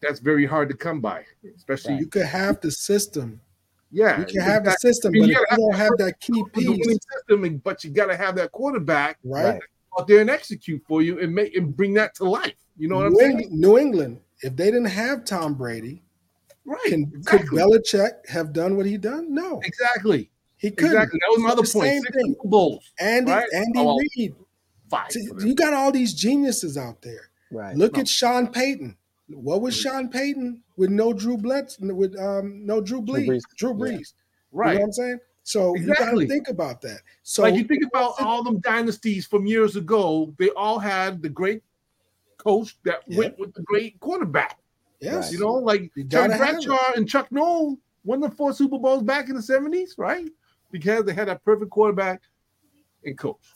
that's very hard to come by, especially Right. You could have the system. yeah. You can have the system, I mean, but you if you don't have that key the winning piece, system, but you got to have that quarterback right? Right. out there and execute for you and make and bring that to life. You know what I'm saying? Eng- New England, if they didn't have Tom Brady, Right. can exactly. could Belichick have done what he done? No, exactly. he couldn't. Exactly. That was my other the point. same Six thing. Super Bowls. Andy Right? Andy Oh, Reid. Five. See. You got all these geniuses out there. Right. Look No. at Sean Payton. What was Sean Payton with no Drew Bledsoe with um no Drew Brees? Brees. Drew Yeah. Brees. You right. know what I'm saying? So you Exactly. got to think about that. So like you think about all them dynasties from years ago, they all had the great coach that Yeah. went with the great quarterback. Yes, You know, like Terry gotta have it. Bradshaw and Chuck Noll won the four Super Bowls back in the 70s, right? Because they had that perfect quarterback and coach.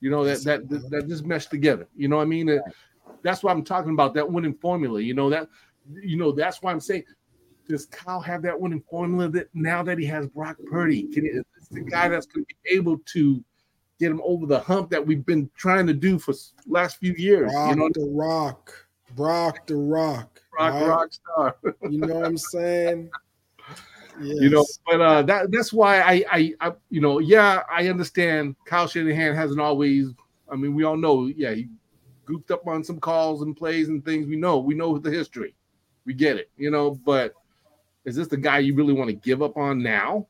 You know, that that that, that just meshed together. You know what I mean? Uh, That's why I'm talking about that winning formula. You know, that you know, that's why I'm saying does Kyle have that winning formula that now that he has Brock Purdy? Can it, it's the guy that's going to be able to get him over the hump that we've been trying to do for last few years. Brock you know, the Rock, Brock the Rock, Rock right? rock star. You know what I'm saying? Yes. you know but uh that that's why I, I i you know yeah i understand kyle shanahan hasn't always i mean we all know yeah he goofed up on some calls and plays and things we know we know the history we get it you know but is this the guy you really want to give up on now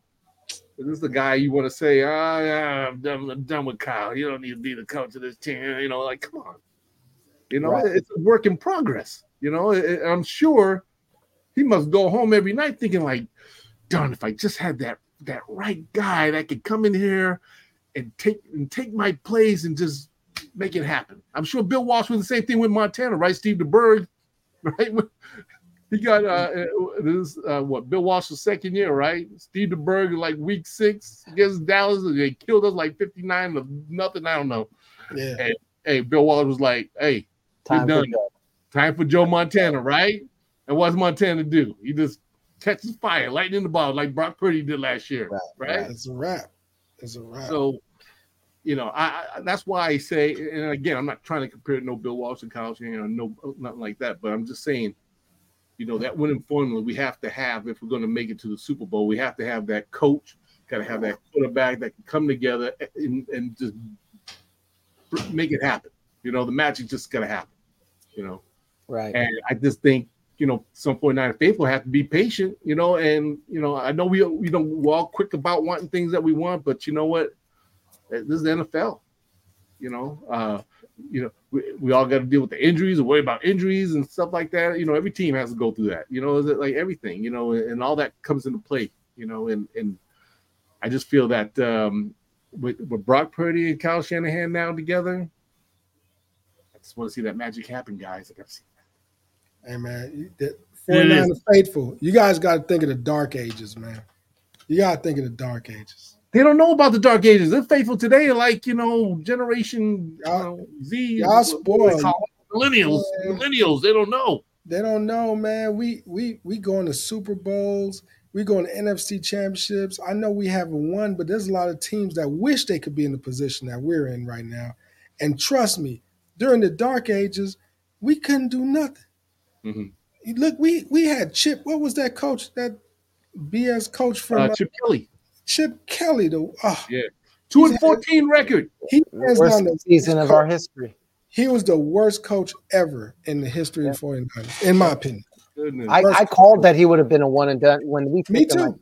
is this the guy you want to say ah yeah i'm done, I'm done with kyle you don't need to be the coach of this team you know like come on you know Right. it's a work in progress you know i'm sure he must go home every night thinking like darn, if I just had that that right guy that could come in here and take and take my place and just make it happen. I'm sure Bill Walsh was the same thing with Montana, right? Steve DeBerg, right? He got uh this uh what Bill Walsh's second year, right? Steve DeBerg like week six against Dallas, and they killed us like 59 to nothing. I don't know. yeah. Hey, Bill Walsh was like, hey, Time for done. Time for Joe Montana, right? And what's Montana do? He just catches fire, lightning in the ball, like Brock Purdy did last year, Right, right? It's a wrap. It's a wrap. So, you know, I, I that's why I say, and again, I'm not trying to compare no Bill Walsh and Kyle Shanahan, no nothing like that, but I'm just saying, you know, that winning formula we have to have if we're going to make it to the Super Bowl. We have to have that coach, got to have that quarterback that can come together and, and just make it happen. You know, the magic just got to happen. You know. Right. And I just think, you know, some 49 faithful have to be patient, you know, and you know, I know we you know we're all quick about wanting things that we want, but you know what? This is the NFL. You know, uh, you know, we, we all got to deal with the injuries and worry about injuries and stuff like that. You know, every team has to go through that, you know, is it like everything, you know, and all that comes into play, you know, and and I just feel that um with, with Brock Purdy and Kyle Shanahan now together, I just want to see that magic happen, guys. I got to see Hey man, you- the 49 is. faithful. You guys got to think of the dark ages, man. You got to think of the dark ages. They don't know about the dark ages. They're faithful today, like you know, generation you know, Z, y'all what- what do they spoiled. millennials. Millennials, they don't know. They don't know, man. We we we going to Super Bowls. We going to NFC championships. I know we haven't won, but there's a lot of teams that wish they could be in the position that we're in right now. And trust me, during the dark ages, we couldn't do nothing. Mhm. Look, we we had Chip. What was that coach? That BS coach from Uh, uh, Chip Kelly, Chip Kelly. The oh, two He's- and fourteen record. he hands Worst the season of coach. our history. He was the worst coach ever in the history of 49ers, in my opinion. Goodness. I, I called that he would have been a one and done when we Me picked him. too.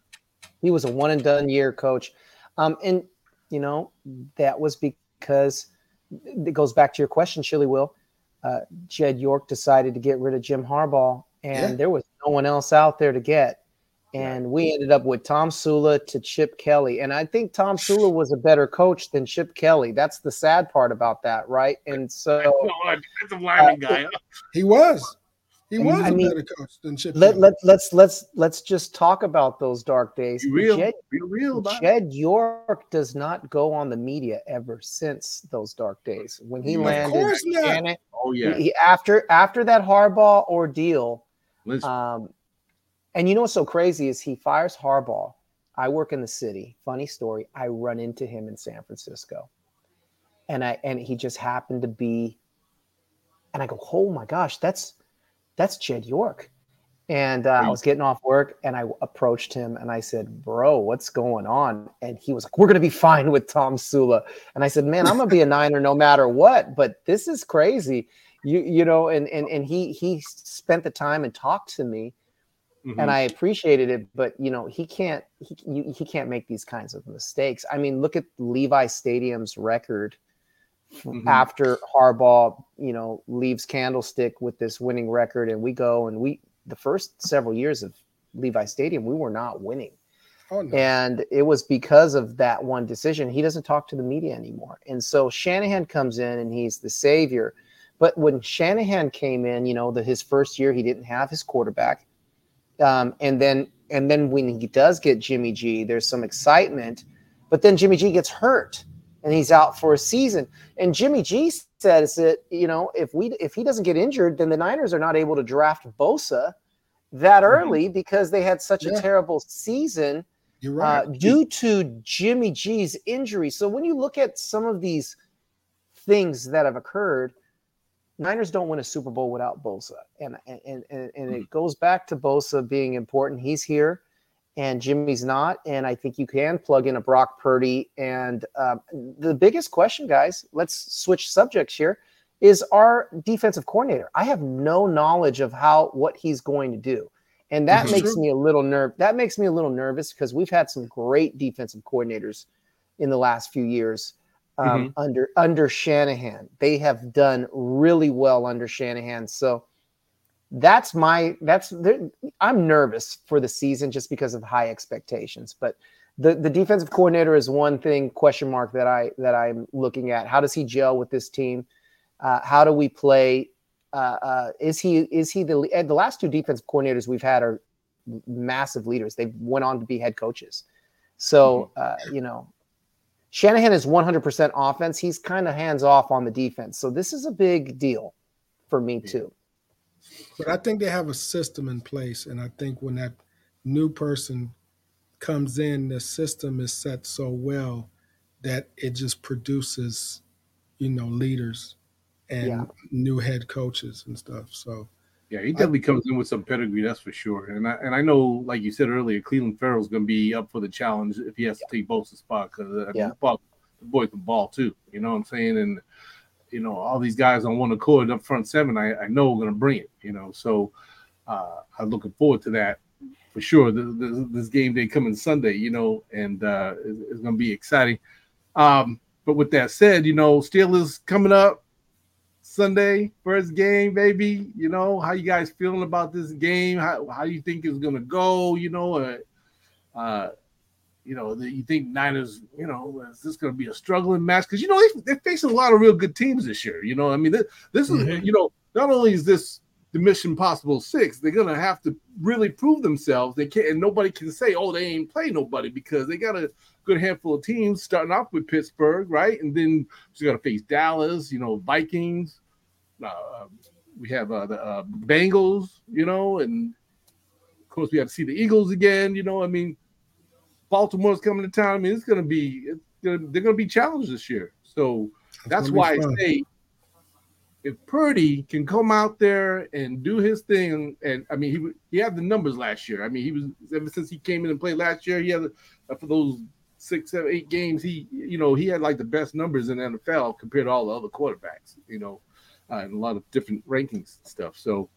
He was a one and done year coach. Um, and you know, that was because it goes back to your question, Chili Will. Uh, Jed York decided to get rid of Jim Harbaugh, and Yeah. there was no one else out there to get. And we ended up with Tomsula to Chip Kelly. And I think Tomsula was a better coach than Chip Kelly. That's the sad part about that, right? And so defensive lineman uh, guy. He was. He was I a mean, better coach than Chip. let, Kelly. let, let's let's let's just talk about those dark days. Be real, Jed, be real about it. Jed York does not go on the media ever since those dark days. When he Of landed course not. Shannon- Oh yeah, he- after after that Harbaugh ordeal, Um, and you know what's so crazy is he fires Harbaugh. I work in the city. Funny story. I run into him in San Francisco, and I and he just happened to be. And I go, oh my gosh, that's that's Jed York. And uh, I was getting off work, and I approached him, and I said, "Bro, what's going on?" And he was like, "We're gonna be fine with Tomsula." And I said, "Man, I'm gonna be a Niner no matter what." But this is crazy you you know and and and he he spent the time and talked to me mhm. and i appreciated it but you know he can't he, you, he can't make these kinds of mistakes i mean look at levi stadium's record Mhm. after harbaugh you know leaves candlestick with this winning record and we go and we the first several years of levi stadium we were not winning oh, no. and it was because of that one decision. He doesn't talk to the media anymore. And so Shanahan comes in and he's the savior. But when Shanahan came in, you know, the, his first year, he didn't have his quarterback. Um, and then and then when he does get Jimmy G, there's some excitement. But then Jimmy G gets hurt and he's out for a season. And Jimmy G says that, you know, if we if he doesn't get injured, then the Niners are not able to draft Bosa that early because they had such Yeah. a terrible season You're right. uh, due to Jimmy G's injury. So when you look at some of these things that have occurred, Niners don't win a Super Bowl without Bosa, and and and, and Hmm. it goes back to Bosa being important. He's here, and Jimmy's not, and I think you can plug in a Brock Purdy. And um, the biggest question, guys, let's switch subjects here. Is our defensive coordinator? I have no knowledge of how what he's going to do, and that Mhm. makes me a little nerve. That makes me a little nervous because we've had some great defensive coordinators in the last few years um, under under Shanahan. They have done really well under Shanahan. So that's my that's there- I'm nervous for the season just because of high expectations. But the the defensive coordinator is one thing question mark that I that I'm looking at. How does he gel with this team? Uh, how do we play? Uh, uh, is he is he the the last two defensive coordinators we've had are massive leaders. They went on to be head coaches. So uh, you know, Shanahan is 100% offense. He's kind of hands off on the defense. So this is a big deal for me too. But I think they have a system in place, and I think when that new person comes in, the system is set so well that it just produces, you know, leaders and Yeah. new head coaches and stuff. So Yeah, he definitely comes in with some pedigree, that's for sure. And I and I know, like you said earlier, Clelin Ferrell's going to be up for the challenge if he has to take Bosa's spot because uh, I mean, Yeah. the, the boy can ball too. You know what I'm saying? And you know, all these guys on one accord up front seven, I, I know we're going to bring it. You know, so uh, I'm looking forward to that for sure. This, this, this game day coming Sunday, you know, and uh, it's, it's going to be exciting. Um, but with that said, you know, Steelers coming up. Sunday, first game, baby. You know, how you guys feeling about this game? How how you think it's gonna go? You know, uh, uh you know, the, you think Niners, you know, is this gonna be a struggling match? Because you know they, they're facing a lot of real good teams this year. You know, I mean, this, this is Mhm. you know, not only is this the Mission Possible six, they're gonna have to really prove themselves. They can't, and nobody can say, oh, they ain't play nobody because they got a good handful of teams starting off with Pittsburgh, right, and then you got to face Dallas, you know, Vikings. Uh, we have uh, the uh, Bengals, you know, and of course we have to see the Eagles again. You know, I mean, Baltimore's coming to town. I mean, it's going to be it's gonna, they're going to be challenged this year. So it's that's why I say if Purdy can come out there and do his thing, and I mean, he he had the numbers last year. I mean, he was ever since he came in and played last year, he had uh, for those six, seven, eight games. He you know he had like the best numbers in the NFL compared to all the other quarterbacks. You know, uh, and a lot of different rankings and stuff. So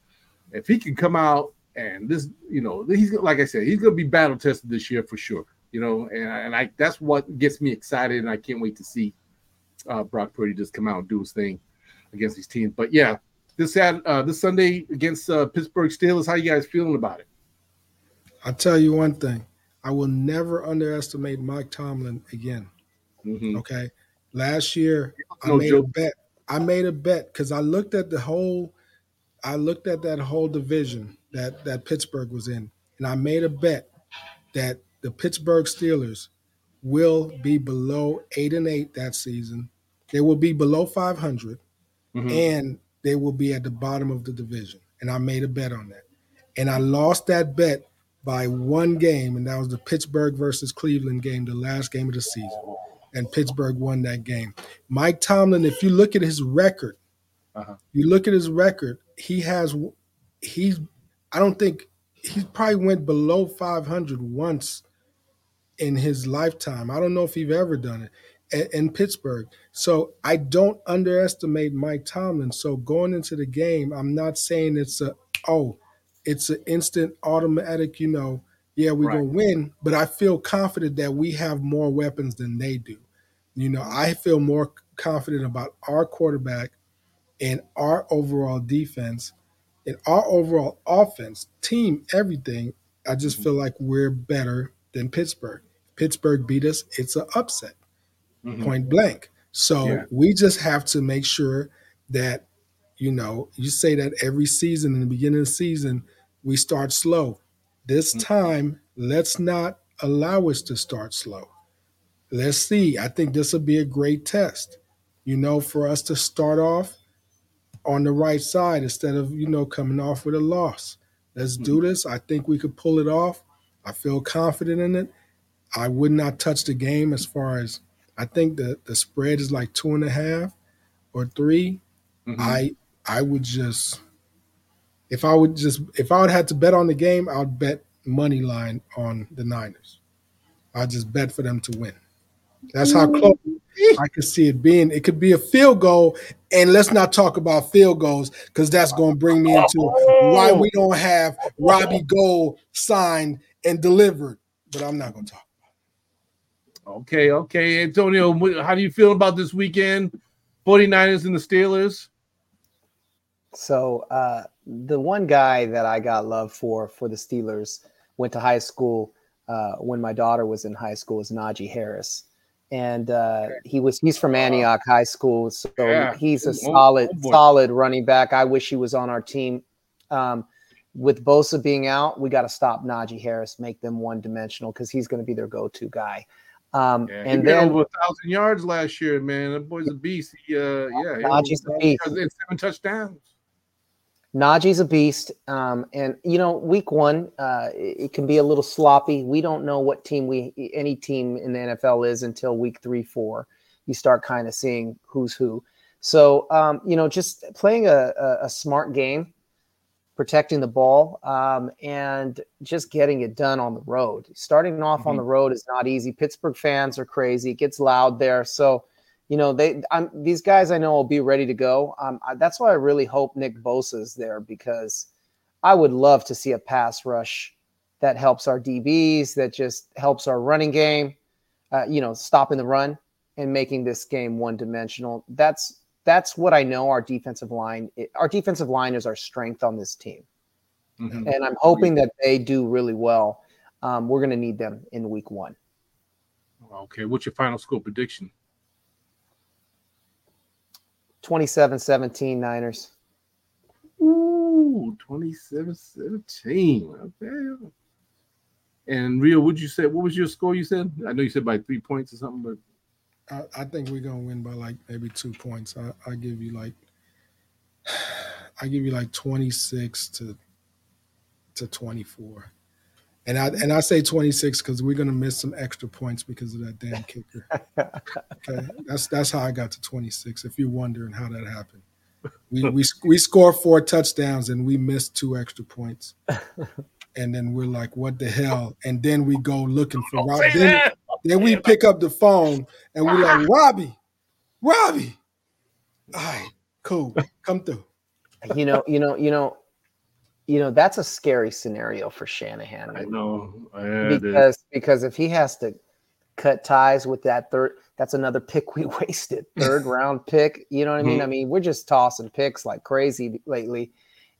if he can come out and this, you know, he's like I said, he's going to be battle tested this year for sure. You know, and and I that's what gets me excited, and I can't wait to see uh, Brock Purdy just come out and do his thing against these teams. But yeah, this had uh, this Sunday against uh, Pittsburgh Steelers. How you guys feeling about it? I'll tell you one thing. I will never underestimate Mike Tomlin again. Mhm. Okay. Last year, I made joke. a bet. I made a bet because I looked at the whole, I looked at that whole division that that Pittsburgh was in, and I made a bet that the Pittsburgh Steelers will be below eight and eight that season. They will be below five hundred, Mhm. and they will be at the bottom of the division. And I made a bet on that, and I lost that bet by one game, and that was the Pittsburgh versus Cleveland game, the last game of the season and Pittsburgh won that game. Mike Tomlin, if you look at his record, Uh-huh. you look at his record, he has he's I don't think he probably went below 500 once in his lifetime. I don't know if he's ever done it in, in Pittsburgh. So I don't underestimate Mike Tomlin. So going into the game, I'm not saying it's a oh, it's an instant automatic, you know, yeah, we're Right. gonna win, but I feel confident that we have more weapons than they do. You know, I feel more confident about our quarterback and our overall defense and our overall offense, team, everything. I just mm-hmm. feel like we're better than Pittsburgh. Pittsburgh beat us, it's an upset, Mhm. point blank. So Yeah. we just have to make sure that, you know, you say that every season in the beginning of the season, we start slow. This Mhm. time, let's not allow us to start slow. Let's see. I think this will be a great test, you know, for us to start off on the right side instead of, you know, coming off with a loss. Let's do this. I think we could pull it off. I feel confident in it. I would not touch the game as far as I think the, the spread is like two and a half or 3 Mhm. I I would just if I would just if I would have to bet on the game, I would bet money line on the Niners. I just bet for them to win. That's how close I could see it being. It could be a field goal, and let's not talk about field goals because that's going to bring me into why we don't have Robbie Gould signed and delivered. But I'm not going to talk. Okay, okay. Antonio, how do you feel about this weekend? 49ers and the Steelers. So uh, the one guy that I got love for for the Steelers went to high school uh, when my daughter was in high school is Najee Harris, and uh, he was he's from Antioch High School, so Yeah. he's a Oh, solid oh solid running back. I wish he was on our team. Um, with Bosa being out, we got to stop Najee Harris, make them one dimensional because he's going to be their go to guy. Um, Yeah, and then over a thousand yards last year, man. That boy's a beast. He, uh, yeah, Najee's a beast. and seven touchdowns. Najee's a beast. Um, and you know, week one, uh, it, it can be a little sloppy. We don't know what team we any team in the NFL is until week three, four. You start kind of seeing who's who. So um, you know, just playing a, a, a smart game, protecting the ball, um, and just getting it done on the road. Starting off on Mhm. the road is not easy. Pittsburgh fans are crazy. It gets loud there. So you know they I'm, these guys i know will be ready to go um, I, that's why i really hope nick bosa is there because i would love to see a pass rush that helps our dbs that just helps our running game uh, you know stopping the run and making this game one dimensional that's that's what i know our defensive line our defensive line is our strength on this team Mhm. and i'm hoping that they do really well um, we're going to need them in week one Okay, what's your final score prediction? 27-17 niners Ooh, 27-17. Okay. And Rio, would you say what was your score? You said I know you said by three points or something, but I, I think we're gonna win by like maybe two points. I, I give you like I give you like twenty six to to twenty four. And I and I say twenty six because we're gonna miss some extra points because of that damn kicker. Okay. That's that's how I got to twenty six, if you're wondering how that happened. We we we score four touchdowns and we missed two extra points. And then we're like, what the hell? And then we go looking for Don't Rob. say Then, that. Then we pick up the phone and we're like, Robbie, Robbie. All right, cool. Come through. you know, you know, you know, you know, that's a scary scenario for Shanahan I know. Yeah, because because if he has to cut ties with that third, that's another pick we wasted. Third round pick. You know what I mean? Mhm. I mean, we're just tossing picks like crazy lately.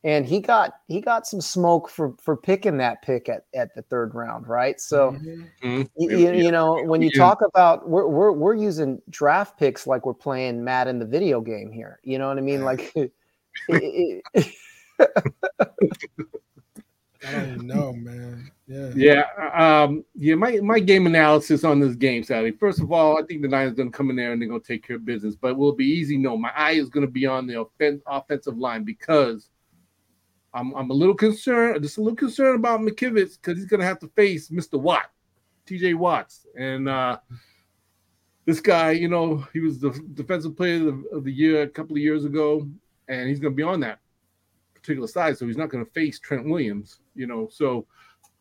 And he got he got some smoke for for picking that pick at, at the third round, right? So mm-hmm. you, you, you, know when you yeah. talk about we're, we're we're using draft picks like we're playing Madden the video game here. You know what I mean? Like. it, it, I don't know, man. Yeah. Yeah. Um, yeah, my, my game analysis on this game, Sally. First of all, I think the Niners gonna come in there and they're gonna take care of business, but it will be easy? No, my eye is gonna be on the offen- offensive line because I'm I'm a little concerned, just a little concerned about McKivitz because he's gonna have to face Mr. Watt, TJ Watts. And uh this guy, you know, he was the defensive player of, of the year a couple of years ago, and he's gonna be on that particular side, so he's not gonna face Trent Williams you know. So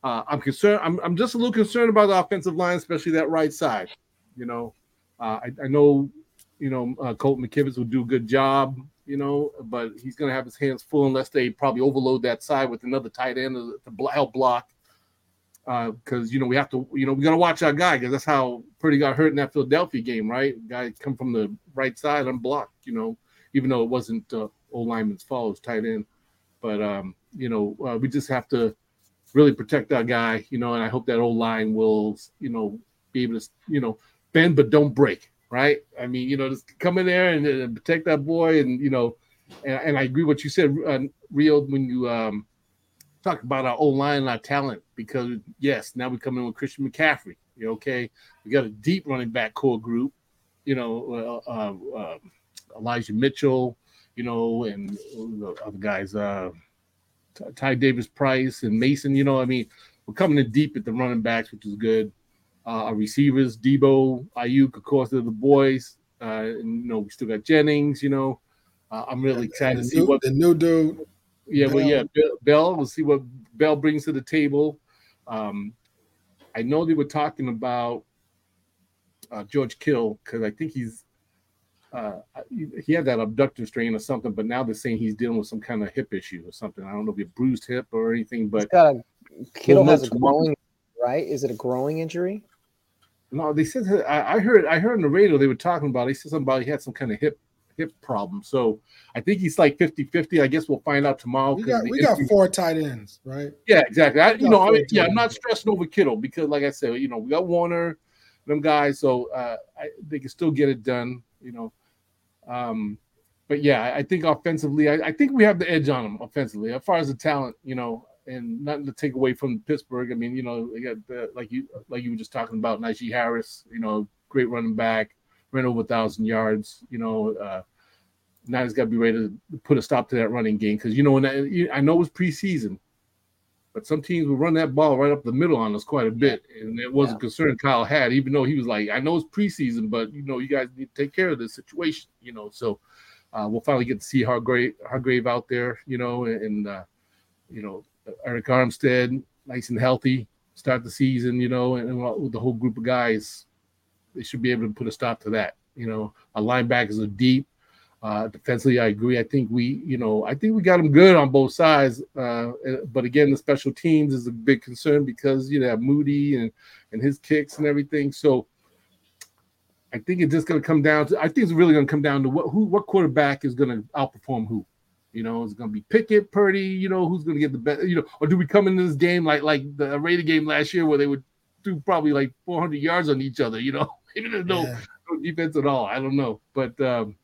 uh, I'm concerned. I'm, I'm just a little concerned about the offensive line, especially that right side. You know, uh, I, I, know, you know, uh, Colt McKivitz will do a good job, you know, but he's going to have his hands full unless they probably overload that side with another tight end to help block. Because uh, you know we have to, you know, we got to watch our guy because that's how Purdy got hurt in that Philadelphia game, right? Guy come from the right side unblocked, you know, even though it wasn't uh, old lineman's fault, it was tight end. But um, you know, uh, we just have to really protect our guy, you know, and I hope that old line will, you know, be able to, you know, bend but don't break, right? I mean, you know, just come in there and, and protect that boy, and you know, and, and I agree what you said, uh, when you um talk about our old line and our talent, because yes, now we come in with Christian McCaffrey. You okay? We got a deep running back core group, you know, uh, uh, uh Elijah Mitchell, you know, and the other guys, uh, Ty Davis Price and Mason. You know, I mean, we're coming in deep at the running backs, which is good. Uh, our receivers, Deebo, Aiyuk, of course, they're the boys. Uh, and, you know, we still got Jennings. You know, uh, I'm really excited to see new, what the new dude. Yeah, Bell. well, yeah, Bell. We'll see what Bell brings to the table. Um, I know they were talking about uh, George Kittle because I think he's uh, he had that abductor strain or something, but now they're saying he's dealing with some kind of hip issue or something. I don't know if he bruised hip or anything, but a, Kittle has a growing right. Is it a growing injury? No, they said I, I heard I heard on the radio they were talking about. He said something about he had some kind of hip hip problem. So I think he's like 50-50. I guess we'll find out tomorrow. We got, we got four tight ends, right? Yeah, exactly. I, you know, I mean, yeah, I'm not stressing over Kittle because, like I said, you know, we got Woerner, them guys, so uh, I, they can still get it done. You know, um, but yeah, I think offensively, I, I, think we have the edge on them offensively as far as the talent, you know, and nothing to take away from Pittsburgh. I mean, you know, they got the, like you like you were just talking about Najee Harris, you know, great running back, ran over a thousand yards. You know, uh, now he's got to be ready to put a stop to that running game because you know when that, I know it was preseason, but some teams will run that ball right up the middle on us quite a bit, and it was yeah. a concern Kyle had, even though he was like, "I know it's preseason, but you know, you guys need to take care of this situation." You know, so uh, we'll finally get to see Hargrave, Hargrave out there, you know, and uh, you know, Arik Armstead, nice and healthy, start the season, you know, and, and with the whole group of guys, they should be able to put a stop to that. You know, our linebackers are deep. Uh, defensively, I agree. I think we, you know, I think we got them good on both sides. Uh, but again, the special teams is a big concern because you know Moody and and his kicks and everything. So I think it's just going to come down to. I think it's really going to come down to what who what quarterback is going to outperform who. You know, it's going to be Pickett, Purdy? You know, who's going to get the best? You know, or do we come into this game like like the Raider game last year where they would do probably like 400 yards on each other? You know, even there's no, yeah. no defense at all. I don't know, but. um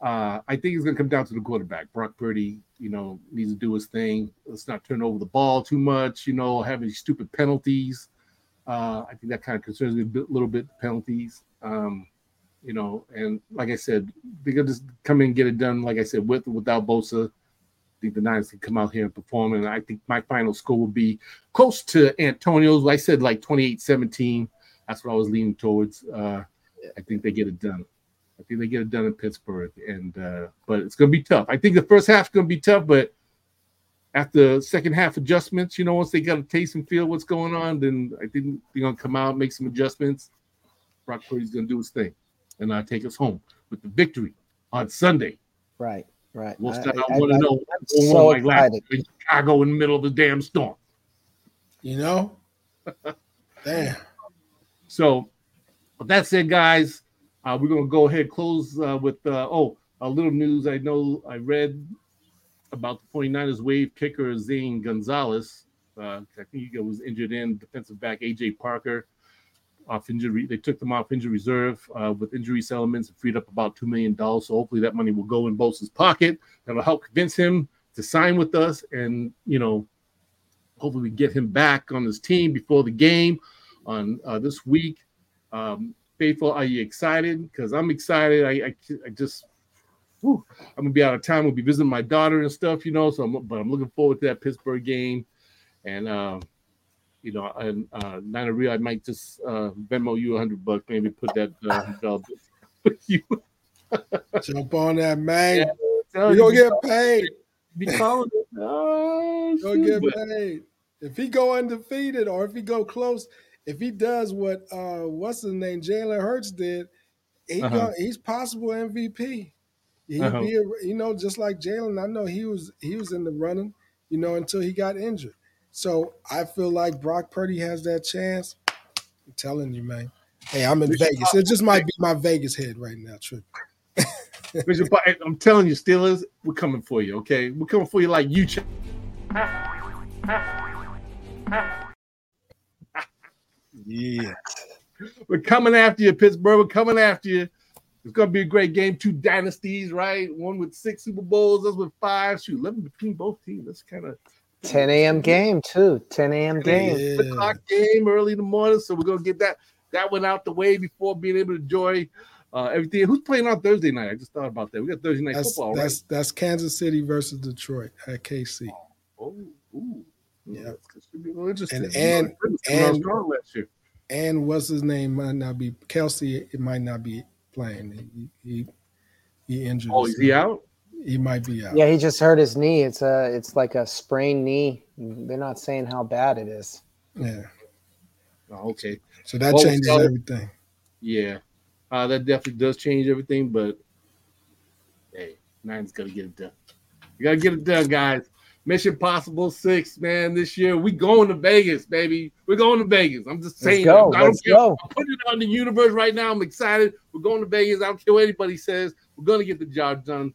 uh, I think it's going to come down to the quarterback. Brock Purdy, you know, needs to do his thing. Let's not turn over the ball too much, you know, have any stupid penalties. Uh, I think that kind of concerns me a bit, little bit, penalties. Um, you know, and like I said, going to just come in and get it done, like I said, with without Bosa. I think the Niners can come out here and perform. And I think my final score will be close to Antonio's. I said like 28 17. That's what I was leaning towards. Uh, I think they get it done. I think they get it done in Pittsburgh, and uh, but it's going to be tough. I think the first half's going to be tough, but after second half adjustments, you know, once they got a taste and feel what's going on, then I think they're going to come out, make some adjustments. Brock Purdy's going to do his thing, and I take us home with the victory on Sunday. Right, right. We'll start out one to know. So like excited. in Chicago in the middle of the damn storm. You know, damn. So, with that said, guys, uh, we're going to go ahead close uh, with uh, oh a little news. I know I read about the 49ers waive kicker Zane Gonzalez. Uh, I think he was injured in defensive back AJ Parker off injury. They took them off injury reserve uh, with injury settlements and freed up about two million dollars. So hopefully that money will go in Bosa's pocket. That'll help convince him to sign with us, and you know, hopefully we get him back on this team before the game on uh, this week. Um, Faithful, are you excited? Because I'm excited. I, I, I just whew, I'm gonna be out of town. We'll be visiting my daughter and stuff, you know. So, I'm, but I'm looking forward to that Pittsburgh game, and uh, you know, and uh, Niner Rio, I might just uh, Venmo you a hundred bucks, maybe put that uh, with you. Jump on that, man. Yeah, you gonna get paid. Be calling it. Oh, Go get paid. If he go undefeated or if he go close, if he does what uh what's his name, Jalen Hurts did, he Uh-huh. go, he's possible MVP. He'd Uh-huh. be a, you know, just like Jalen. I know he was he was in the running, you know, until he got injured. So I feel like Brock Purdy has that chance. I'm telling you, man. Hey, I'm in Vegas. It just might be my Vegas head right now, Trip. I'm telling you, Steelers, we're coming for you. Okay, we're coming for you like you. Ch- Yeah. We're coming after you, Pittsburgh. We're coming after you. It's gonna be a great game. Two dynasties, right? One with six Super Bowls, us with five. Shoot, eleven between both teams. That's kind of 10 a.m. game too. 10 a.m. game. Yeah. o'clock game early in the morning. So we're gonna get that that one out the way before being able to enjoy uh, everything. Who's playing on Thursday night? I just thought about that. We got Thursday night That's football, that's that's Kansas City versus Detroit at KC. Oh, ooh. Yeah. That should be a little interesting. And- You and- Goodness, coming on and- strong last year. And what's his name might not be Kelce. It might not be playing. He he, he injured. Oh, is he out? He might be out. Yeah, he just hurt his knee. It's a it's like a sprained knee. They're not saying how bad it is. Yeah. Oh, okay. So that Well, changes so- everything. Yeah, uh, that definitely does change everything. But hey, Nine's gotta get it done. You gotta get it done, guys. Mission Possible Six, man. This year we going to Vegas, baby. We're going to Vegas. I'm just Let's saying. go. I don't Let's care. go. I'm putting it on the universe right now. I'm excited. We're going to Vegas. I don't care what anybody says. We're gonna get the job done.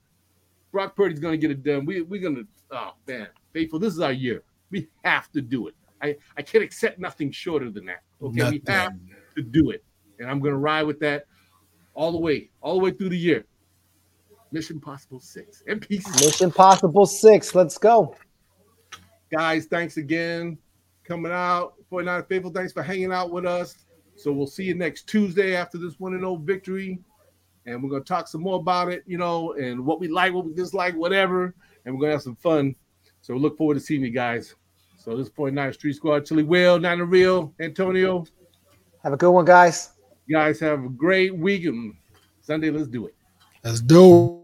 Brock Purdy's gonna get it done. We we're gonna. Oh man, faithful. This is our year. We have to do it. I I can't accept nothing shorter than that. Okay, we have to do it. And I'm going to ride with that all the way, all the way through the year. Mission Possible 6. And peace. Mission Possible Six. Let's go. Guys, thanks again coming out. 49 Faithful, thanks for hanging out with us. So we'll see you next Tuesday after this 1 and 0 victory. And we're going to talk some more about it, you know, and what we like, what we dislike, whatever. And we're going to have some fun. So we look forward to seeing you guys. So this is 49 Street Squad, Chili Will, Niner Rio, Antonio. Have a good one, guys. You guys have a great weekend. Sunday, let's do it. Let's do it.